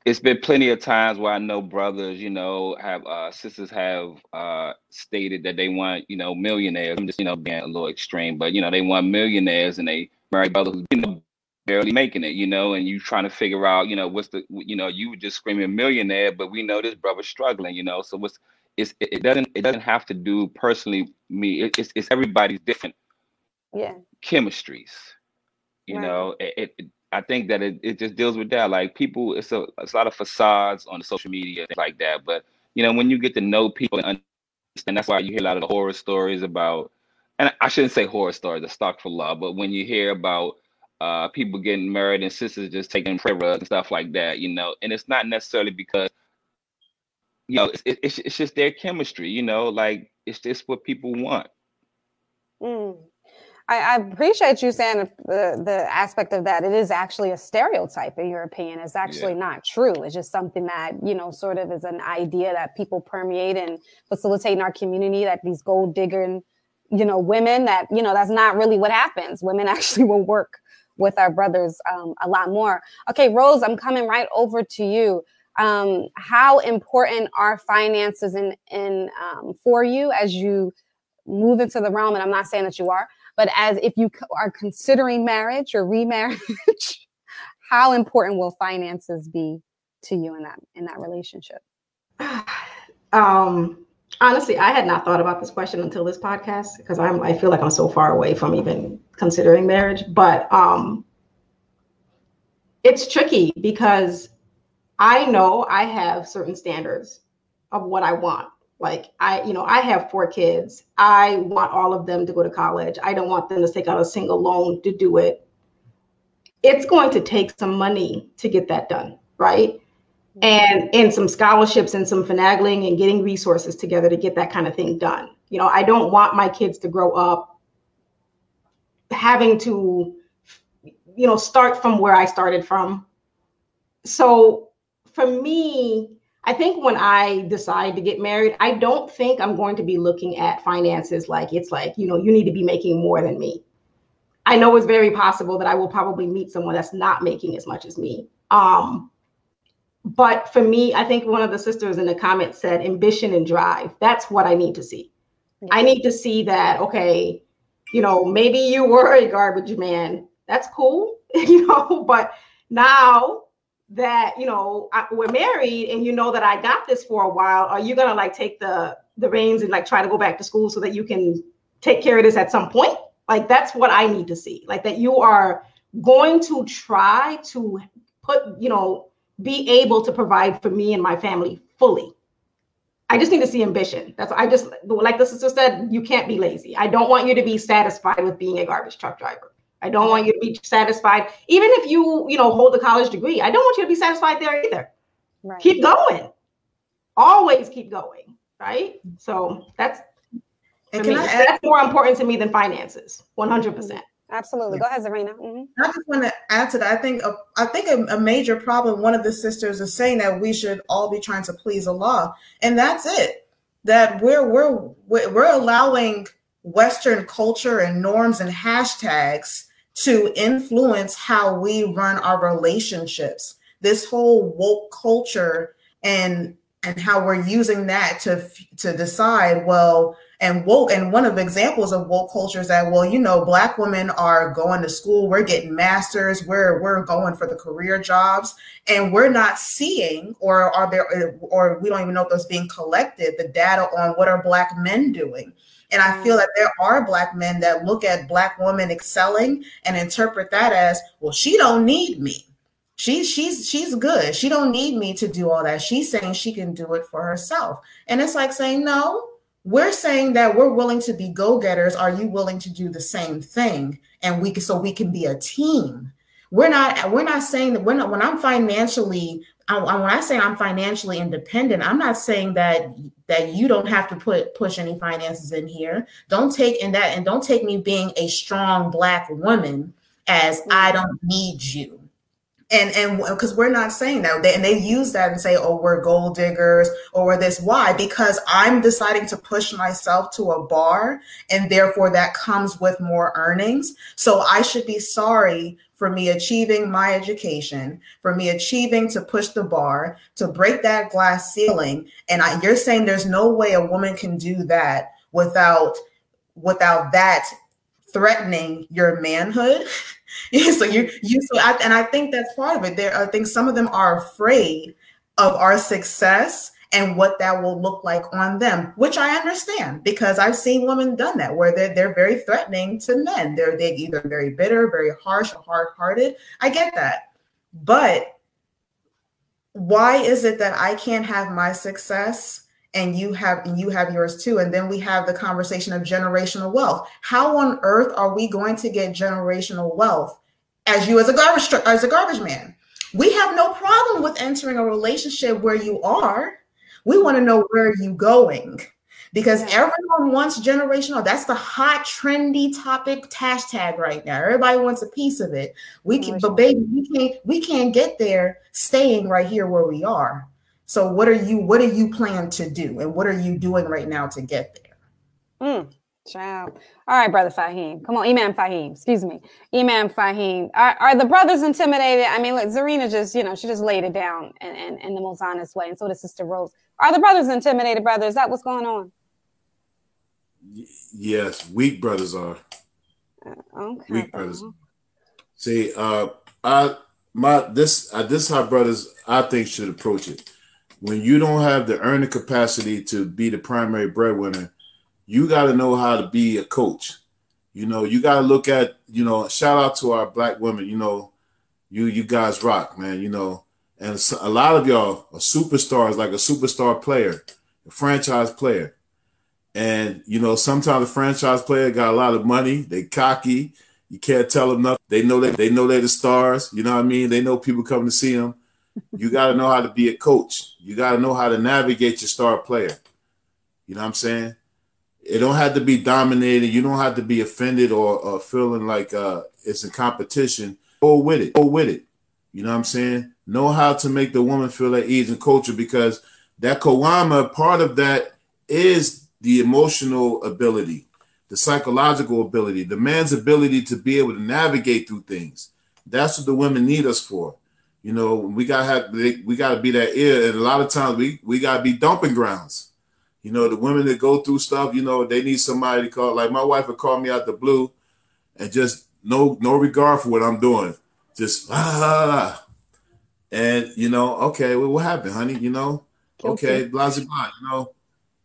it's been plenty of times where I know brothers, you know, have uh, sisters have uh, stated that they want, you know, millionaires. I'm just, you know, being a little extreme, but you know, they want millionaires and they married brothers who's you know, barely making it, you know, and you trying to figure out, you know, what's the, you know, you just screaming millionaire, but we know this brother's struggling, you know, so what's, it's, it doesn't, it doesn't have to do personally me. It, it's, it's everybody's different. Yeah. Chemistries, you right. know, it, it I think that it, it just deals with that. Like people, it's a it's a lot of facades on the social media things like that. But you know, when you get to know people and understand, that's why you hear a lot of the horror stories about. And I shouldn't say horror stories, the stock for love, but when you hear about uh, people getting married and sisters just taking prayer rugs and stuff like that, you know, and it's not necessarily because you know it's it's, it's just their chemistry, you know, like it's just what people want. Mm. I, I, appreciate you saying the, the aspect of that. It is actually a stereotype, in your opinion. It's actually yeah. not true. It's just something that, you know, sort of is an idea that people permeate and facilitate in our community that these gold digging, you know, women that, you know, that's not really what happens. Women actually will work with our brothers um, a lot more. Okay, Rose, I'm coming right over to you. Um, how important are finances in, in um, for you as you move into the realm, and I'm not saying that you are, but as if you are considering marriage or remarriage, how important will finances be to you in that in that relationship? Um, honestly, I had not thought about this question until this podcast because I'm I feel like I'm so far away from even considering marriage. But um, it's tricky because I know I have certain standards of what I want. Like I, you know, I have four kids. I want all of them to go to college. I don't want them to take out a single loan to do it. It's going to take some money to get that done, right? And and some scholarships and some finagling and getting resources together to get that kind of thing done. You know, I don't want my kids to grow up having to you know start from where I started from. So for me, I think when I decide to get married, I don't think I'm going to be looking at finances like it's like, you know, you need to be making more than me. I know it's very possible that I will probably meet someone that's not making as much as me. Um, but for me, I think one of the sisters in the comments said ambition and drive. That's what I need to see. Yeah. I need to see that, okay, you know, maybe you were a garbage man. That's cool, you know, but now that you know I, we're married and you know that I got this for a while, are you gonna like take the the reins and like try to go back to school so that you can take care of this at some point? Like that's what I need to see. Like that you are going to try to put, you know, be able to provide for me and my family fully. I just need to see ambition. That's I just like the sister said, you can't be lazy. I don't want you to be satisfied with being a garbage truck driver. I don't want you to be satisfied, even if you, you know, hold a college degree. I don't want you to be satisfied there either. Right. Keep going. Always keep going. Right. So that's and me, add, that's more important to me than finances. One hundred percent. Absolutely. Go ahead, Zarinah. Mm-hmm. I just want to add to that. I think a, I think a, a, major problem. One of the sisters is saying that we should all be trying to please Allah, and that's it. That we're we're we're allowing Western culture and norms and hashtags to influence how we run our relationships. This whole woke culture and and how we're using that to to decide well and woke and one of the examples of woke culture is that well you know black women are going to school we're getting masters we're we're going for the career jobs and we're not seeing or are there or we don't even know if those being collected the data on what are black men doing and I feel mm. that there are black men that look at black women excelling and interpret that as, well, she don't need me. She's she's she's good. She don't need me to do all that. She's saying she can do it for herself. And it's like saying, no, we're saying that we're willing to be go-getters. Are you willing to do the same thing? And we can so we can be a team. We're not we're not saying that we're not when I'm financially I, when I say I'm financially independent, I'm not saying that that you don't have to put push any finances in here. Don't take in that and don't take me being a strong black woman as I don't need you. And and because we're not saying that, they, and they use that and say, "Oh, we're gold diggers," or we're this. Why? Because I'm deciding to push myself to a bar, and therefore that comes with more earnings. So I should be sorry for me achieving my education, for me achieving to push the bar, to break that glass ceiling. And I, you're saying there's no way a woman can do that without without that threatening your manhood. so you you so I, and I think that's part of it. There, I think some of them are afraid of our success and what that will look like on them, which I understand because I've seen women done that where they're, they're very threatening to men. They're, they're either very bitter, very harsh, or hard hearted. I get that. But why is it that I can't have my success and you have and you have yours too and then we have the conversation of generational wealth how on earth are we going to get generational wealth as you as a garbage as a garbage man we have no problem with entering a relationship where you are we want to know where are you going because yeah. everyone wants generational. That's the hot, trendy topic hashtag right now. Everybody wants a piece of it. We can, but baby, we can't we can't get there staying right here where we are. So what are you what do you plan to do, and what are you doing right now to get there? Mm. Child. All right, brother Faheem. Come on, Imam Faheem. Excuse me, Imam Faheem. Are, are the brothers intimidated? I mean, look, Zarinah just, you know, she just laid it down in, in, in the most honest way, and so did Sister Rose. Are the brothers intimidated, brother? Is that what's going on? Yes, weak brothers are. Uh, okay. Weak brothers. See, uh, I my this uh, this how brothers I think should approach it. When you don't have the earning capacity to be the primary breadwinner, you got to know how to be a coach. You know, you got to look at you know. Shout out to our black women. You know, you you guys rock, man. You know, and a lot of y'all are superstars, like a superstar player, a franchise player. And you know, sometimes the franchise player got a lot of money. They cocky. You can't tell them nothing. They know that they know they're the stars. You know what I mean? They know people coming to see them. You got to know how to be a coach. You got to know how to navigate your star player. You know what I'm saying? It don't have to be dominated. You don't have to be offended or, or feeling like uh, it's a competition. Go with it. Go with it. You know what I'm saying? Know how to make the woman feel at ease and culture because that Kawama, part of that is the emotional ability, the psychological ability, the man's ability to be able to navigate through things. That's what the women need us for. You know, we gotta have we gotta be that ear, and a lot of times we we gotta be dumping grounds. You know, the women that go through stuff, you know, they need somebody to call. Like my wife would call me out the blue, and just no no regard for what I'm doing, just ah, and you know, okay, well, what happened, honey? You know, okay, blah blah blah. You know,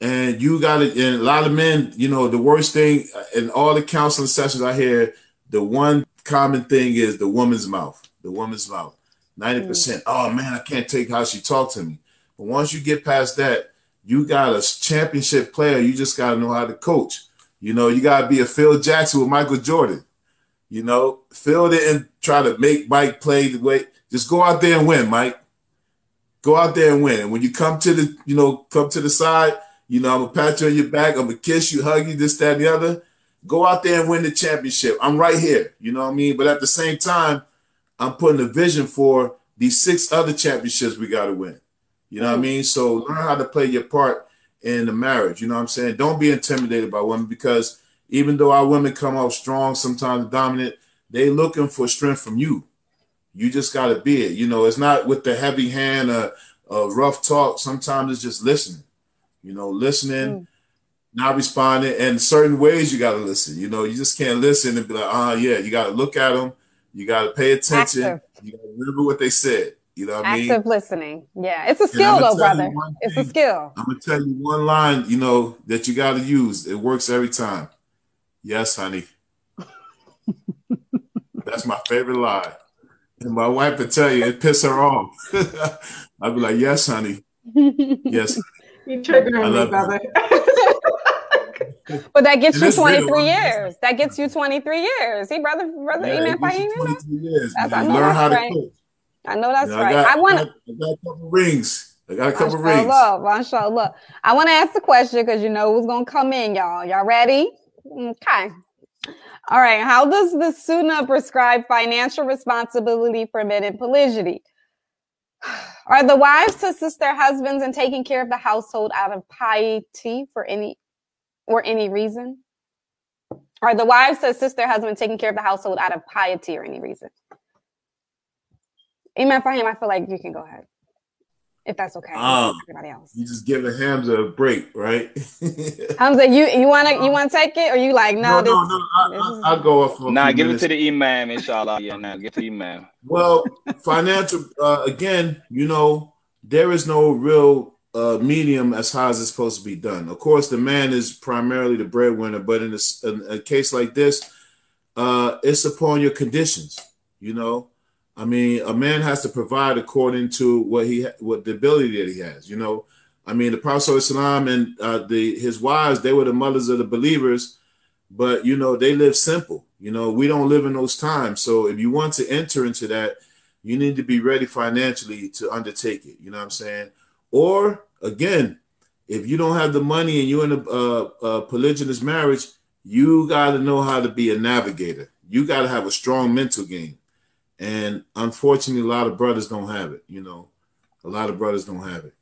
and you got it. And a lot of men, you know, the worst thing in all the counseling sessions I hear, the one common thing is the woman's mouth. The woman's mouth. 90%. Mm. Oh man, I can't take how she talked to me. But once you get past that, you got a championship player. You just got to know how to coach. You know, you got to be a Phil Jackson with Michael Jordan. You know, Phil didn't try to make Mike play the way. Just go out there and win, Mike. Go out there and win. And when you come to the, you know, come to the side, you know, I'm gonna pat you on your back. I'm gonna kiss you, hug you, this, that, and the other. Go out there and win the championship. I'm right here. You know what I mean? But at the same time, I'm putting a vision for these six other championships we got to win. You know what I mean? So learn how to play your part in the marriage. You know what I'm saying? Don't be intimidated by women because even though our women come out strong, sometimes dominant, they looking for strength from you. You just got to be it. You know, it's not with the heavy hand or, or rough talk. Sometimes it's just listening you know, listening, mm. not responding, and certain ways you got to listen. You know, you just can't listen and be like, ah, yeah, you got to look at them, you got to pay attention, Active. you got to remember what they said. You know what I mean? Active listening. Yeah, it's a skill though, brother. It's a skill. I'm gonna tell you one line, you know, that you got to use. It works every time. Yes, honey. That's my favorite lie. And my wife would tell you it piss her off. I'd be like, "Yes, honey. Yes, you triggering me, brother. but that gets you 23 years. That gets you 23 years. See, brother, brother, yeah, amen. 23 years. That's, I know learn how right. to cook. I know that's right. I, got, I want. I, got a couple rings. I got a couple Mashallah, rings. Mashallah. I want to ask the question because you know who's gonna come in, y'all. Y'all ready? Okay. All right. How does the Sunnah prescribe financial responsibility for men in polygyny? Are the wives to assist their husbands in taking care of the household out of piety for any or any reason? Are the wives to assist their husband taking care of the household out of piety or any reason? Amen for him. I feel like you can go ahead if that's okay. Um, everybody else. You just giving Hamza a break, right? Hamza, you you wanna you wanna take it or you like no? No, this, no, no. I, I, I go off. Nah, give minutes. it to the imam, inshallah. Yeah, now give it to the imam. Well, financial uh, again, you know, there is no real uh, medium as high as it's supposed to be done. Of course, the man is primarily the breadwinner, but in a, in a case like this, uh, it's upon your conditions. You know, I mean, a man has to provide according to what he what the ability that he has. You know, I mean, the Prophet Islam and uh, the his wives they were the mothers of the believers, but you know they live simple. You know, we don't live in those times. So if you want to enter into that, you need to be ready financially to undertake it. You know what I'm saying? Or again, if you don't have the money and you're in a, a, a polygynous marriage, you got to know how to be a navigator. You got to have a strong mental game and unfortunately, a lot of brothers don't have it. You know, a lot of brothers don't have it.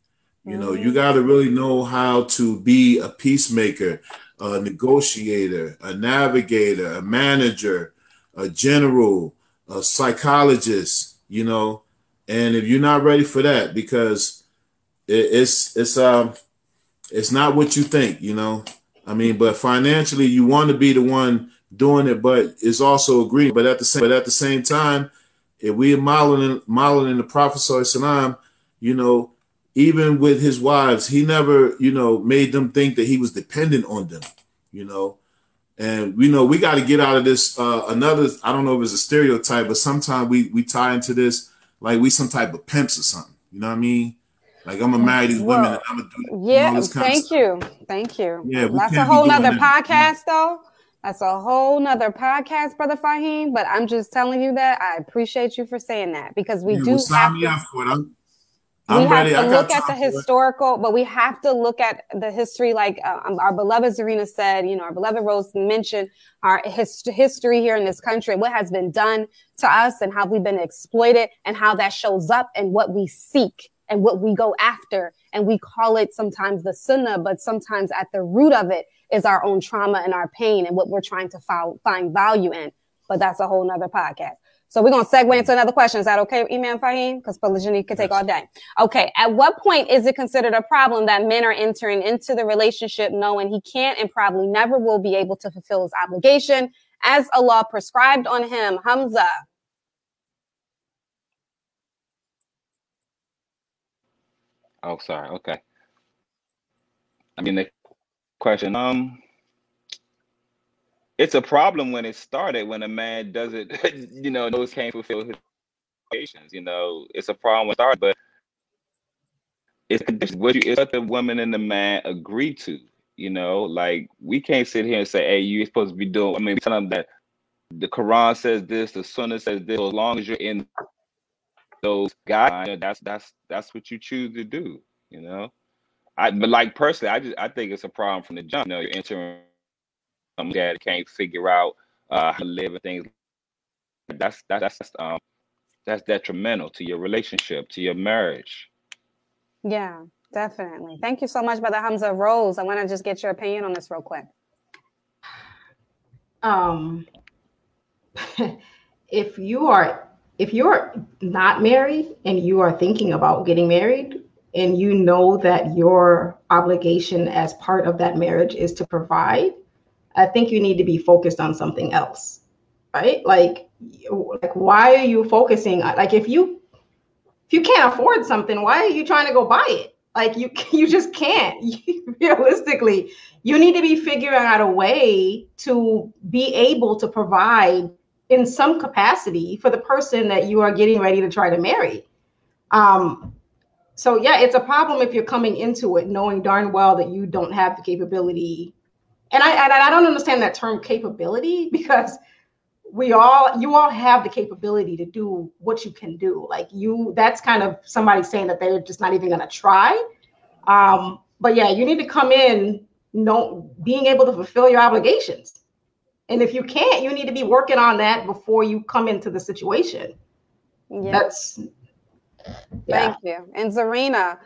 You know, you mm-hmm. got to really know how to be a peacemaker, a negotiator, a navigator, a manager, a general, a psychologist, you know. And if you're not ready for that, because it, it's it's um it's not what you think, you know. I mean, but financially, you want to be the one doing it, but it's also agreeing. But at the same, but at the same time, if we are modeling modeling the Prophet Salam, you know, even with his wives, he never, you know, made them think that he was dependent on them, you know. And you know, we got to get out of this. Uh, another, I don't know if it's a stereotype, but sometimes we we tie into this like we some type of pimps or something. You know what I mean? Like I'm gonna marry these well, women. I'm gonna do yeah. Thank you, thank you. Yeah, that's a whole nother podcast, though. That's a whole nother podcast, brother Faheem. But I'm just telling you that I appreciate you for saying that because we do well, have to, I'm, I'm we ready. have to look at the historical, but we have to look at the history. Like uh, um, our beloved Zarinah said, you know, our beloved Rose mentioned our his- history here in this country, what has been done to us, and how we've been exploited, and how that shows up and what we seek and what we go after. And we call it sometimes the sunnah, but sometimes at the root of it is our own trauma and our pain and what we're trying to fo- find value in. But that's a whole nother podcast. So we're going to segue into another question. Is that okay, Imam Faheem? Because polygyny could take all day. Okay. At what point is it considered a problem that men are entering into the relationship knowing he can't and probably never will be able to fulfill his obligation as Allah prescribed on him? Hamza. Oh, sorry. Okay. I mean, the question, um, it's a problem when it started when a man doesn't, you know, knows can't fulfill his obligations. You know, it's a problem when it started, but it's what you, it's what the woman and the man agree to. You know, like we can't sit here and say, "Hey, you're supposed to be doing." I mean, tell them that the Quran says this, the Sunnah says this. As long as you're in those guidelines, that's that's that's what you choose to do. You know, I but like personally, I just I think it's a problem from the jump. You know, you're entering some that can't figure out uh, how to live and things. That's that's that's um that's detrimental to your relationship, to your marriage. Yeah, definitely. Thank you so much, Brother Hamza Rose. I want to just get your opinion on this real quick. Um, if you are if you're not married and you are thinking about getting married and you know that your obligation as part of that marriage is to provide i think you need to be focused on something else right? Like like why are you focusing like if you if you can't afford something why are you trying to go buy it? Like you you just can't. Realistically you need to be figuring out a way to be able to provide in some capacity for the person that you are getting ready to try to marry. Um, so yeah, it's a problem if you're coming into it knowing darn well that you don't have the capability. And I and I don't understand that term capability because we all you all have the capability to do what you can do. Like you, that's kind of somebody saying that they're just not even going to try. Um, but yeah, you need to come in know being able to fulfill your obligations and if you can't, you need to be working on that before you come into the situation. Yeah. That's yeah. Thank you. And Zarinah,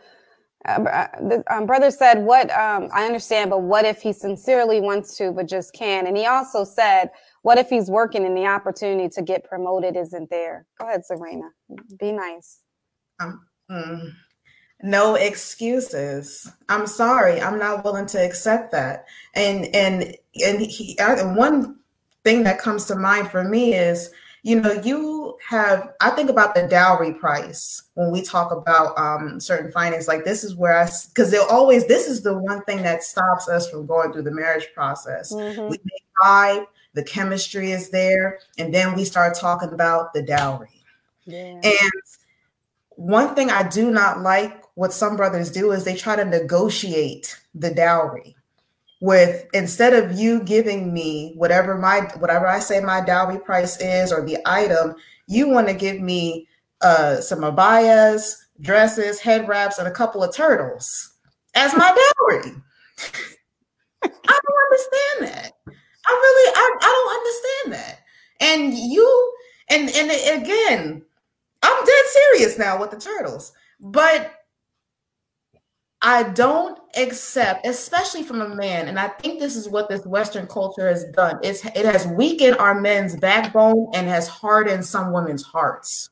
uh, uh, the um, brother said, "What um, I understand, but what if he sincerely wants to, but just can't?" And he also said, "What if he's working and the opportunity to get promoted isn't there?" Go ahead, Zarinah. Be nice. Um, mm no excuses i'm sorry i'm not willing to accept that and and and he and one thing that comes to mind for me is you know you have i think about the dowry price when we talk about um, certain finance like this is where i because they'll always this is the one thing that stops us from going through the marriage process mm-hmm. we make five the chemistry is there and then we start talking about the dowry yeah. and one thing i do not like what some brothers do is they try to negotiate the dowry with instead of you giving me whatever my whatever I say my dowry price is or the item, you want to give me uh, some abayas, dresses, head wraps, and a couple of turtles as my dowry. I don't understand that. I really I, I don't understand that. And you and and again, I'm dead serious now with the turtles. But I don't accept, especially from a man, and I think this is what this Western culture has done. It's it has weakened our men's backbone and has hardened some women's hearts.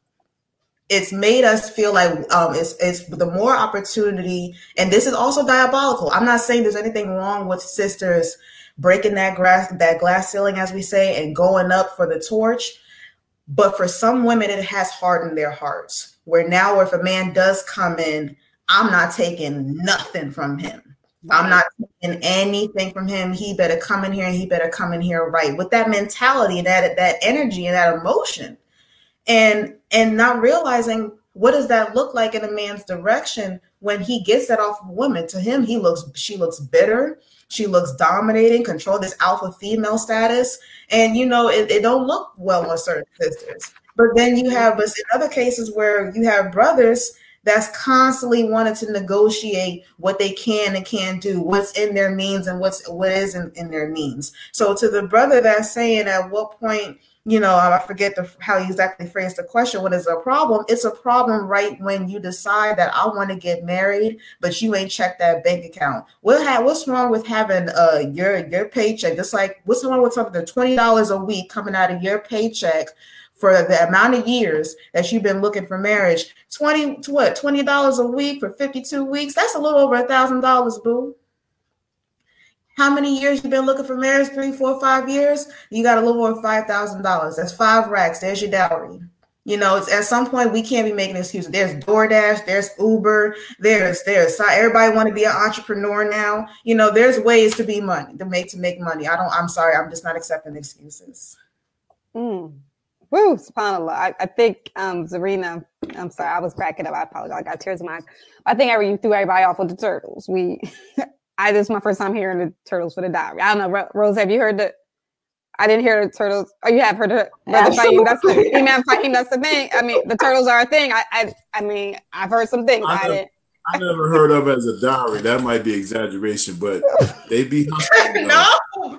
it's made us feel like um, it's, it's the more opportunity and this is also diabolical i'm not saying there's anything wrong with sisters breaking that glass that glass ceiling as we say and going up for the torch but for some women it has hardened their hearts where now if a man does come in i'm not taking nothing from him I'm not taking anything from him. He better come in here and he better come in here right with that mentality, that that energy and that emotion. And and not realizing what does that look like in a man's direction when he gets that off of women. To him, he looks she looks bitter, she looks dominating, control this alpha female status. And you know, it, it don't look well on certain sisters. But then you have but in other cases where you have brothers that's constantly wanting to negotiate what they can and can't do, what's in their means and what's what isn't in their means. So to the brother that's saying at what point, you know, I forget the, how he exactly phrased the question. What is a problem? It's a problem right when you decide that I want to get married, but you ain't checked that bank account. What ha- what's wrong with having uh your your paycheck? Just like what's wrong with something twenty dollars a week coming out of your paycheck for the amount of years that you've been looking for marriage 20 to what $20 a week for 52 weeks that's a little over a thousand dollars boo how many years you been looking for marriage three four five years you got a little over five thousand dollars that's five racks there's your dowry you know, it's at some point we can't be making excuses. There's DoorDash, there's Uber, there's there's everybody want to be an entrepreneur now. You know, there's ways to be money to make to make money. I don't. I'm sorry, I'm just not accepting excuses. Mm. Woo, subhanAllah. I, I think um Zarinah, I'm sorry, I was cracking up. I apologize. I got tears in my eyes. I think I threw everybody off with the turtles. We I this is my first time hearing the turtles for the diary. I don't know, Rose, have you heard the I didn't hear the turtles. Oh, you have heard the brother Faheem. That's the Imam Faheem. That's the thing. I mean, the turtles are a thing. I, I, I mean, I've heard some things. I, I, I never heard of as a diary. That might be exaggeration, but they be no,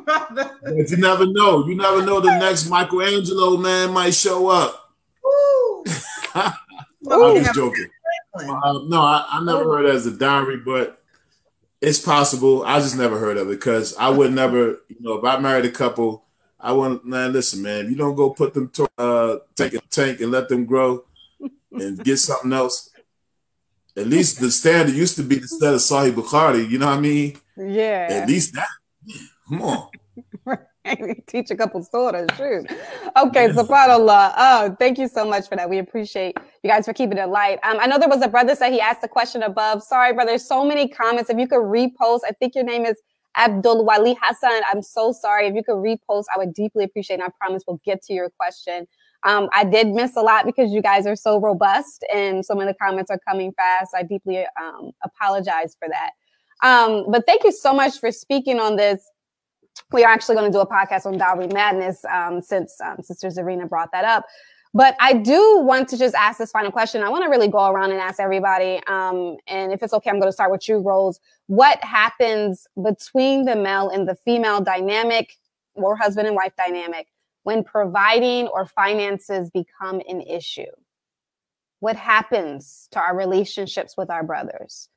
brother. But you never know. You never know. The next Michelangelo man might show up. I'm just joking. Uh, no, I, I never heard as a diary, but it's possible. I just never heard of it because I would never, you know, if I married a couple, I wouldn't. Man, listen, man, if you don't go put them to uh, take a tank and let them grow and get something else at least the standard used to be instead of Sahih Bukhari. You know what I mean? Yeah. At least that. Come on. Teach a couple sortas, true. Okay, subhanAllah. Oh, thank you so much for that. We appreciate you guys for keeping it light. Um, I know there was a brother said he asked the question above. Sorry, brother. So many comments. If you could repost, I think your name is Abdul Wali Hassan. I'm so sorry. If you could repost, I would deeply appreciate it. And I promise we'll get to your question. Um, I did miss a lot because you guys are so robust and some of the comments are coming fast. I deeply um, apologize for that. Um, but thank you so much for speaking on this. We are actually going to do a podcast on dowry madness um, since um, Sister Zarinah brought that up. But I do want to just ask this final question. I want to really go around and ask everybody. Um, and if it's okay, I'm going to start with you, Rose. What happens between the male and the female dynamic or husband and wife dynamic when providing or finances become an issue? What happens to our relationships with our brothers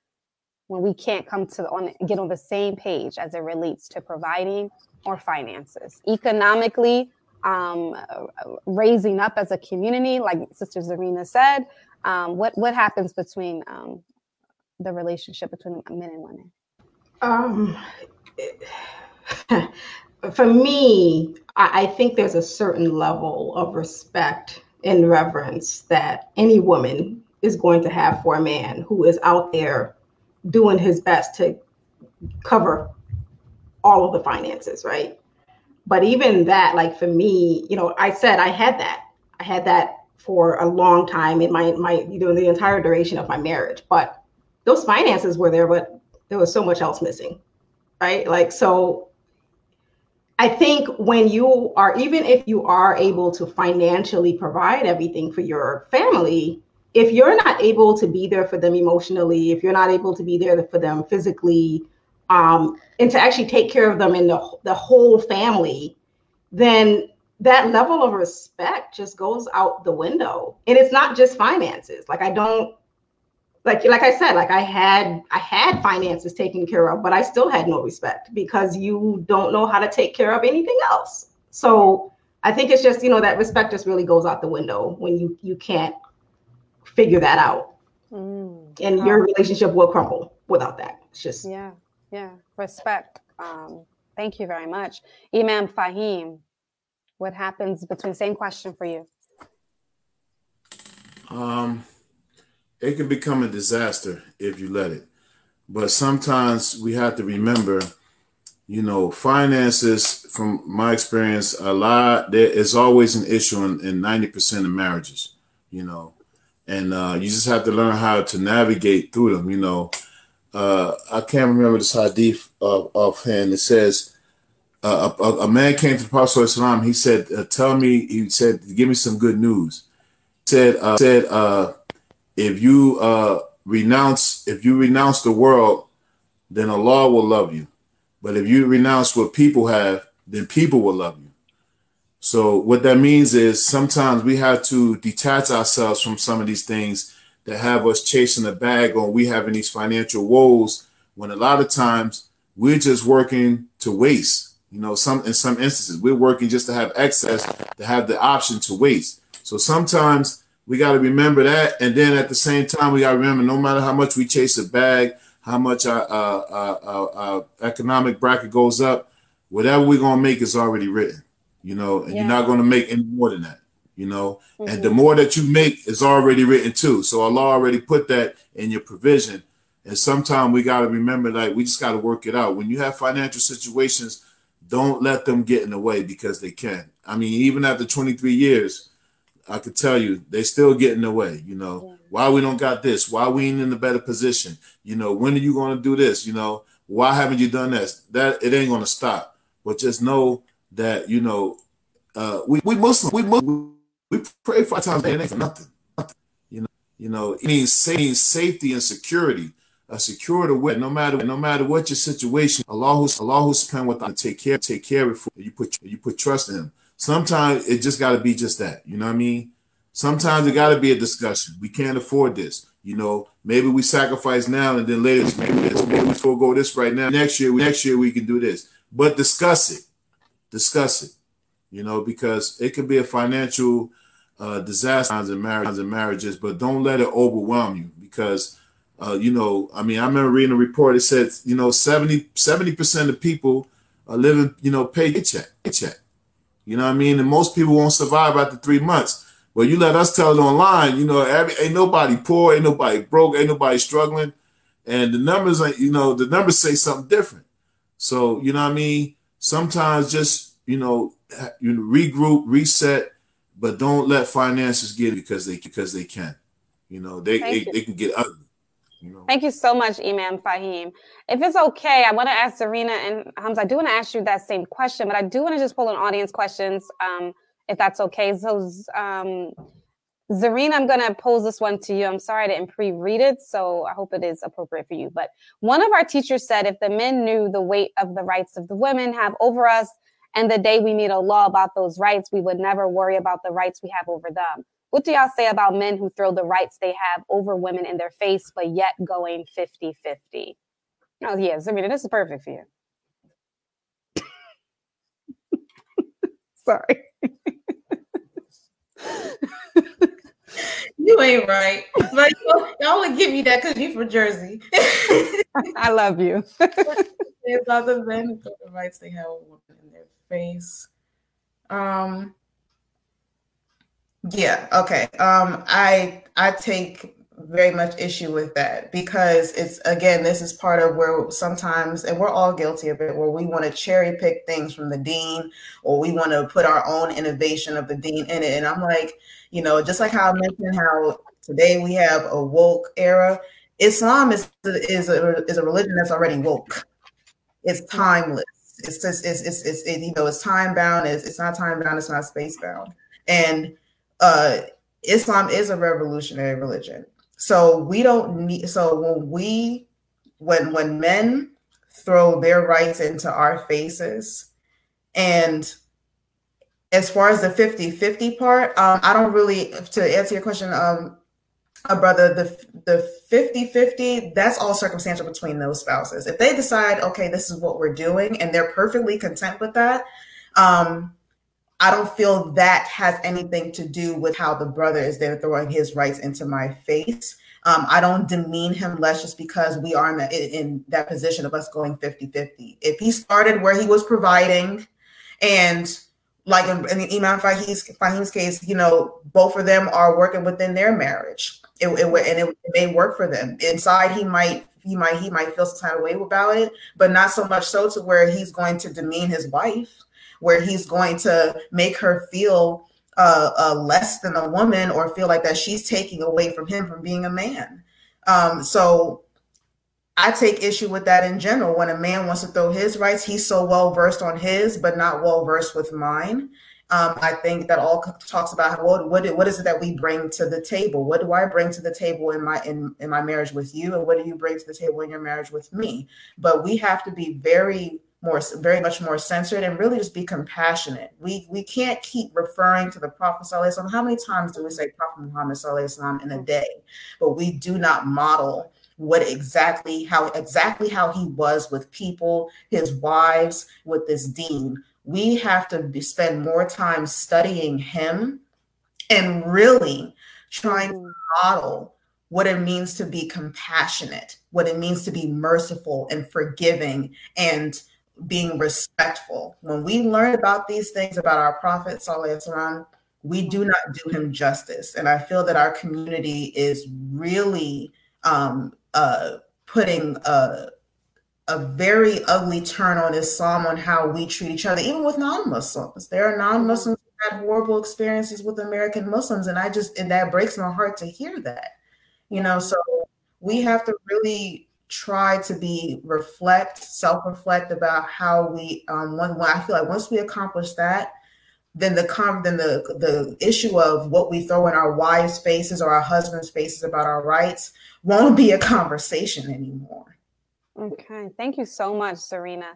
when we can't come to on get on the same page as it relates to providing or finances? Economically, um, raising up as a community, like Sister Zarinah said, um, what what happens between um, the relationship between men and women? Um, for me, I, I think there's a certain level of respect and reverence that any woman is going to have for a man who is out there doing his best to cover all of the finances, right? But even that, like for me, you know, I said I had that. I had that for a long time in my my you know the entire duration of my marriage. But those finances were there, but there was so much else missing, right? Like so, I think when you are, even if you are able to financially provide everything for your family, if you're not able to be there for them emotionally, if you're not able to be there for them physically, um, and to actually take care of them in the, the whole family, then that level of respect just goes out the window. And it's not just finances. Like I don't like like I said, like I had I had finances taken care of, but I still had no respect because you don't know how to take care of anything else. So I think it's just you know that respect just really goes out the window when you you can't figure that out. Mm. And your relationship will crumble without that. It's just yeah, yeah. Respect. Um, thank you very much. Imam Faheem, what happens between same question for you? Um it can become a disaster if you let it. But sometimes we have to remember, you know, finances, from my experience, a lot, there is always an issue in, in 90% of marriages, you know, and uh, you just have to learn how to navigate through them, you know. Uh, I can't remember this hadith of, offhand. It says, uh, a, a, man came to the Prophet Islam. He said, uh, "Tell me," he said, "Give me some good news." Said, uh, said, uh, if you uh, renounce if you renounce the world, then Allah will love you. But if you renounce what people have, then people will love you. So what that means is sometimes we have to detach ourselves from some of these things that have us chasing a bag or we having these financial woes when a lot of times we're just working to waste. You know, some in some instances we're working just to have excess, to have the option to waste. So sometimes we got to remember that. And then at the same time, we got to remember no matter how much we chase a bag, how much our, uh, our, our economic bracket goes up, whatever we're going to make is already written, you know, and yeah. you're not going to make any more than that, you know. Mm-hmm. And the more that you make is already written too. So Allah already put that in your provision. And sometimes we got to remember, like, we just got to work it out. When you have financial situations, don't let them get in the way because they can. I mean, even after 23 years, I could tell you they still get in the way. You know yeah. why we don't got this? Why we ain't in a better position? You know when are you going to do this? You know why haven't you done this? That it ain't going to stop. But just know that you know uh, we we Muslim we Muslim, we pray five times a day for nothing. nothing. You know you know it means, safety and security. A secure the way, no matter no matter what your situation, Allah who's Allah who's spent with to take care take care of it. You put you put trust in Him sometimes it just got to be just that. You know what I mean? Sometimes it got to be a discussion. We can't afford this. You know, maybe we sacrifice now and then later, maybe this, maybe we forego this right now. Next year, next year we can do this. But discuss it. Discuss it. You know, because it could be a financial uh, disaster in marriages and marriages, but don't let it overwhelm you because uh, you know, I mean, I remember reading a report. It said, you know, 70 percent of people are living, you know, paycheck, paycheck. You know what I mean? And most people won't survive after three months. Well, you let us tell it online, you know, every, ain't nobody poor, ain't nobody broke, ain't nobody struggling. And the numbers, you know, the numbers say something different. So, you know what I mean? Sometimes just, you know, you regroup, reset, but don't let finances get it because they because they can. You know, they, they, they can get ugly. You know? Thank you so much, Imam Faheem. If it's okay, I want to ask Zarinah and Hamza, I do want to ask you that same question, but I do want to just pull in audience questions, um, if that's okay. So, um, Zarinah, I'm going to pose this one to you. I'm sorry I didn't pre-read it, so I hope it is appropriate for you. But one of our teachers said, if the men knew the weight of the rights of the women have over us, and the day we need a law about those rights, we would never worry about the rights we have over them. What do y'all say about men who throw the rights they have over women in their face, but yet going 50 50? Oh, yes. I mean, this is perfect for you. Sorry. you ain't right. But y'all would give me that because you're from Jersey. I love you. It's other men who throw the rights they have over women in their face. Um, yeah, okay. Um I I take very much issue with that because it's again this is part of where sometimes and we're all guilty of it where we want to cherry pick things from the dean or we want to put our own innovation of the dean in it. And i'm like you know just like how i mentioned how today we have a woke era islam is is a, is a religion that's already woke. It's timeless. It's just it's it's, it's it, you know it's time bound it's, it's not time bound it's not space bound and uh, Islam is a revolutionary religion. So we don't need so when we when when men throw their rights into our faces and as far as the 50-50 part, um, I don't really to answer your question, um, uh, brother, the the 50-50, that's all circumstantial between those spouses. If they decide, okay, this is what we're doing, and they're perfectly content with that, um, I don't feel that has anything to do with how the brother is there throwing his rights into my face. Um, I don't demean him less just because we are in, the, in that position of us going 50 50. If he started where he was providing, and like in, in Imam Faheem's, Faheem's case, you know, both of them are working within their marriage. It, it, and it, it may work for them. Inside, he might he might he might feel some kind of way about it, but not so much so to where he's going to demean his wife where he's going to make her feel uh, uh, less than a woman or feel like that she's taking away from him from being a man. Um, so I take issue with that in general. When a man wants to throw his rights, he's so well versed on his, but not well versed with mine. Um, I think that all talks about what, what what is it that we bring to the table? What do I bring to the table in my in, in my marriage with you, and what do you bring to the table in your marriage with me? But we have to be very more very much more censored and really just be compassionate. We we can't keep referring to the Prophet Sallallahu How many times do we say Prophet Muhammad Sallallahu in a day? But we do not model what exactly how exactly how he was with people, his wives, with this deen. We have to be, spend more time studying him and really trying to model what it means to be compassionate, what it means to be merciful and forgiving and being respectful. When we learn about these things about our Prophet, Sallallahu we do not do him justice. And I feel that our community is really um, uh, putting a, a very ugly turn on Islam on how we treat each other, even with non-Muslims. There are non-Muslims who had horrible experiences with American Muslims, and I just and that breaks my heart to hear that. You know, so we have to really try to be reflect, self-reflect about how we um when, when I feel like once we accomplish that, then the com then the the issue of what we throw in our wives' faces or our husbands' faces about our rights won't be a conversation anymore. Okay, thank you so much, Zarinah.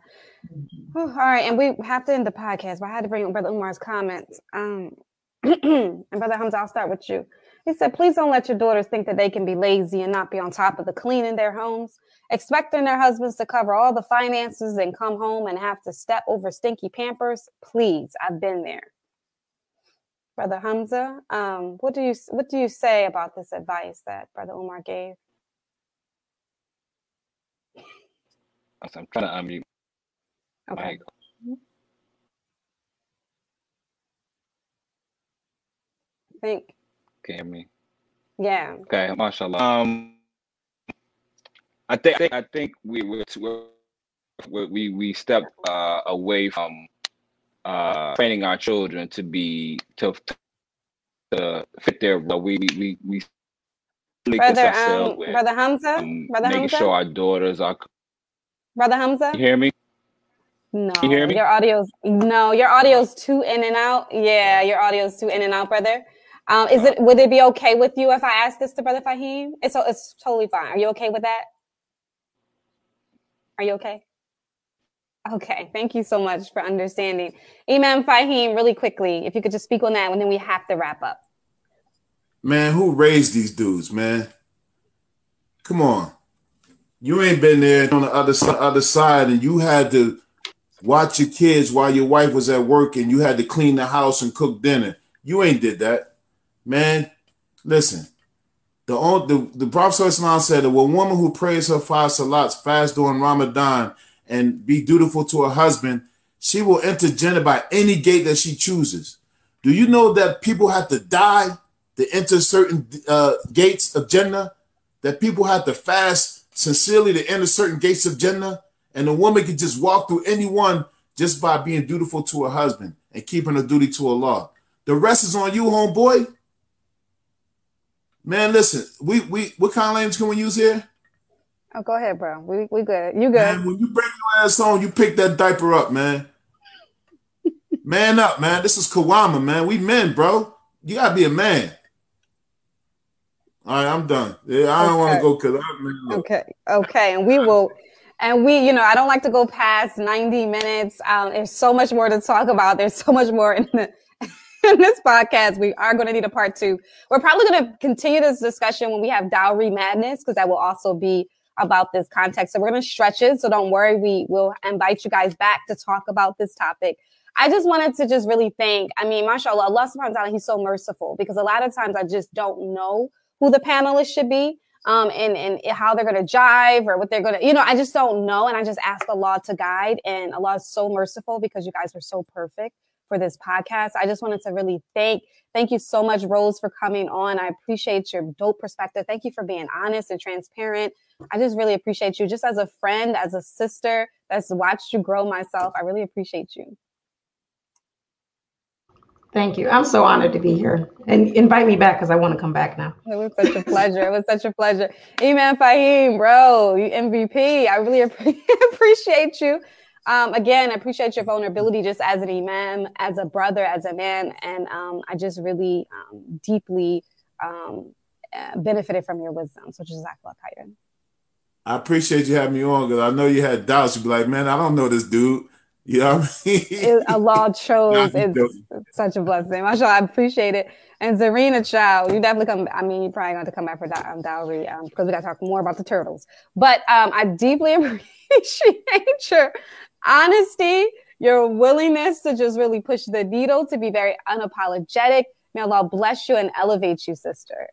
Mm-hmm. all right, and we have to end the podcast, but I had to bring Brother Umar's comments. Um, and Brother Hamza, I'll start with you. He said, please don't let your daughters think that they can be lazy and not be on top of the cleaning their homes, expecting their husbands to cover all the finances and come home and have to step over stinky pampers. Please, I've been there. Brother Hamza, um, what do you what do you say about this advice that Brother Omar gave? I'm trying to unmute. Okay. I think can me. Yeah. Okay, mashallah. Um, I think I think we we we we stepped uh, away from uh, training our children to be to to fit their role. We we we brother um, with, brother Hamza, um, brother making Hamza? sure our daughters are. Brother Hamza, you hear me? No, you hear me? Your audio's no, your audio's too in and out. Yeah, your audio's too in and out, brother. Um, is it would it be okay with you if I ask this to Brother Faheem? It's it's totally fine. Are you okay with that? Are you okay? Okay, thank you so much for understanding. Imam Faheem, really quickly, if you could just speak on that, and then we have to wrap up. Man, who raised these dudes, man? Come on. You ain't been there on the other, other side, and you had to watch your kids while your wife was at work, and you had to clean the house and cook dinner. You ain't did that. Man, listen. The the, the Prophet said that a woman who prays her five salats, fast during Ramadan, and be dutiful to her husband, she will enter Jannah by any gate that she chooses. Do you know that people have to die to enter certain uh, gates of Jannah? That people have to fast sincerely to enter certain gates of Jannah? And a woman can just walk through any one just by being dutiful to her husband and keeping her duty to Allah. The rest is on you, homeboy. Man, listen, we we what kind of language can we use here? Oh, go ahead, bro. We we good. You good? Man, when you bring your ass on, you pick that diaper up, man. man up, man. This is Kawama, man. We men, bro. You gotta be a man. All right, I'm done. Yeah, I don't want to go because I'm man. okay. Okay, and we will. And we, you know, I don't like to go past 90 minutes. Um, there's so much more to talk about. There's so much more in the in this podcast, we are going to need a part two. We're probably going to continue this discussion when we have dowry madness, because that will also be about this context. So we're going to stretch it. So don't worry. We will invite you guys back to talk about this topic. I just wanted to just really thank, I mean, mashallah, Allah subhanahu wa ta'ala, he's so merciful because a lot of times I just don't know who the panelists should be. Um, and, and how they're going to jive or what they're going to, you know, I just don't know. And I just ask Allah to guide. And Allah is so merciful because you guys are so perfect for this podcast. I just wanted to really thank thank you so much, Rose, for coming on. I appreciate your dope perspective. Thank you for being honest and transparent. I just really appreciate you, just as a friend, as a sister that's watched you grow myself. I really appreciate you. Thank you. I'm so honored to be here and invite me back because I want to come back now. It was such a pleasure. it was such a pleasure. Imam Faheem, bro, you MVP. I really appreciate you. Um, again, I appreciate your vulnerability just as an imam, as a brother, as a man. And um, I just really um, deeply um, uh, benefited from your wisdom. So Jazakallah khairan. I appreciate you having me on because I know you had doubts. You'd be like, man, I don't know this dude. You know what I mean? it, Allah chose. it's, it's, such a blessing. Mashallah, I appreciate it. And Zarinah Chow, you definitely come. I mean, you probably going to come back for that um, dowry because um, we got to talk more about the turtles. But um, I deeply appreciate your honesty, your willingness to just really push the needle, to be very unapologetic. May Allah bless you and elevate you, sister.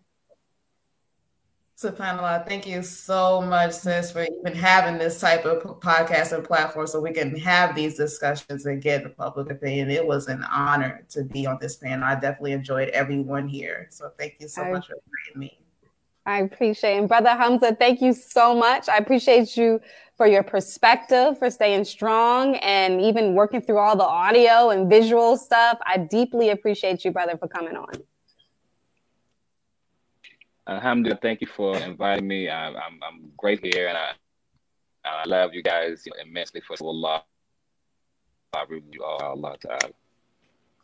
SubhanAllah, thank you so much, sis, for even having this type of podcast and platform so we can have these discussions and get the public opinion. It was an honor to be on this panel. I definitely enjoyed everyone here. So thank you so I, much for inviting me. I appreciate it. And Brother Hamza, thank you so much. I appreciate you for your perspective, for staying strong and even working through all the audio and visual stuff. I deeply appreciate you, brother, for coming on. Alhamdulillah, thank you for inviting me. I, am I'm, I'm great here and I, I love you guys immensely for Allah. I you all, Allah Ta'ala.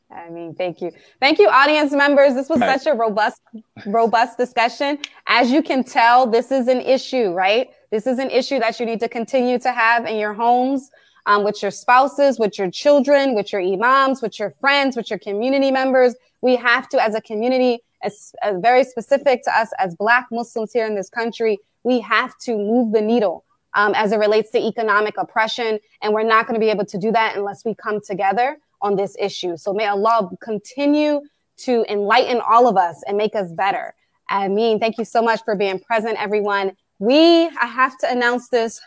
I mean, thank you. Thank you, audience members. This was such a robust, robust discussion. As you can tell, this is an issue, right? This is an issue that you need to continue to have in your homes, um, with your spouses, with your children, with your imams, with your friends, with your community members. We have to, as a community, as, as very specific to us as Black Muslims here in this country, we have to move the needle um, as it relates to economic oppression. And we're not going to be able to do that unless we come together on this issue. So may Allah continue to enlighten all of us and make us better. I mean, thank you so much for being present, everyone. We, I have to announce this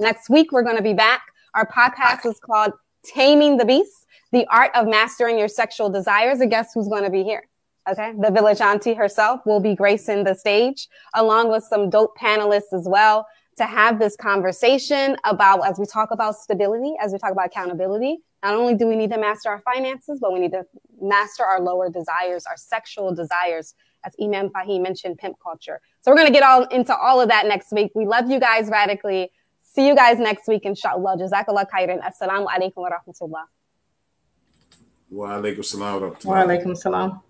next week. We're going to be back. Our podcast is called Taming the Beast, the art of mastering your sexual desires. And guess who's going to be here? Okay. The village auntie herself will be gracing the stage along with some dope panelists as well to have this conversation about, as we talk about stability, as we talk about accountability, not only do we need to master our finances, but we need to master our lower desires, our sexual desires, as Imam Faheem mentioned, pimp culture. So we're going to get all into all of that next week. We love you guys radically. See you guys next week, inshallah. Jazakallah khairan. Assalamu alaikum wa rahmatullah. Wa alaikum salam wa rahmatullah. Wa alaikum salam.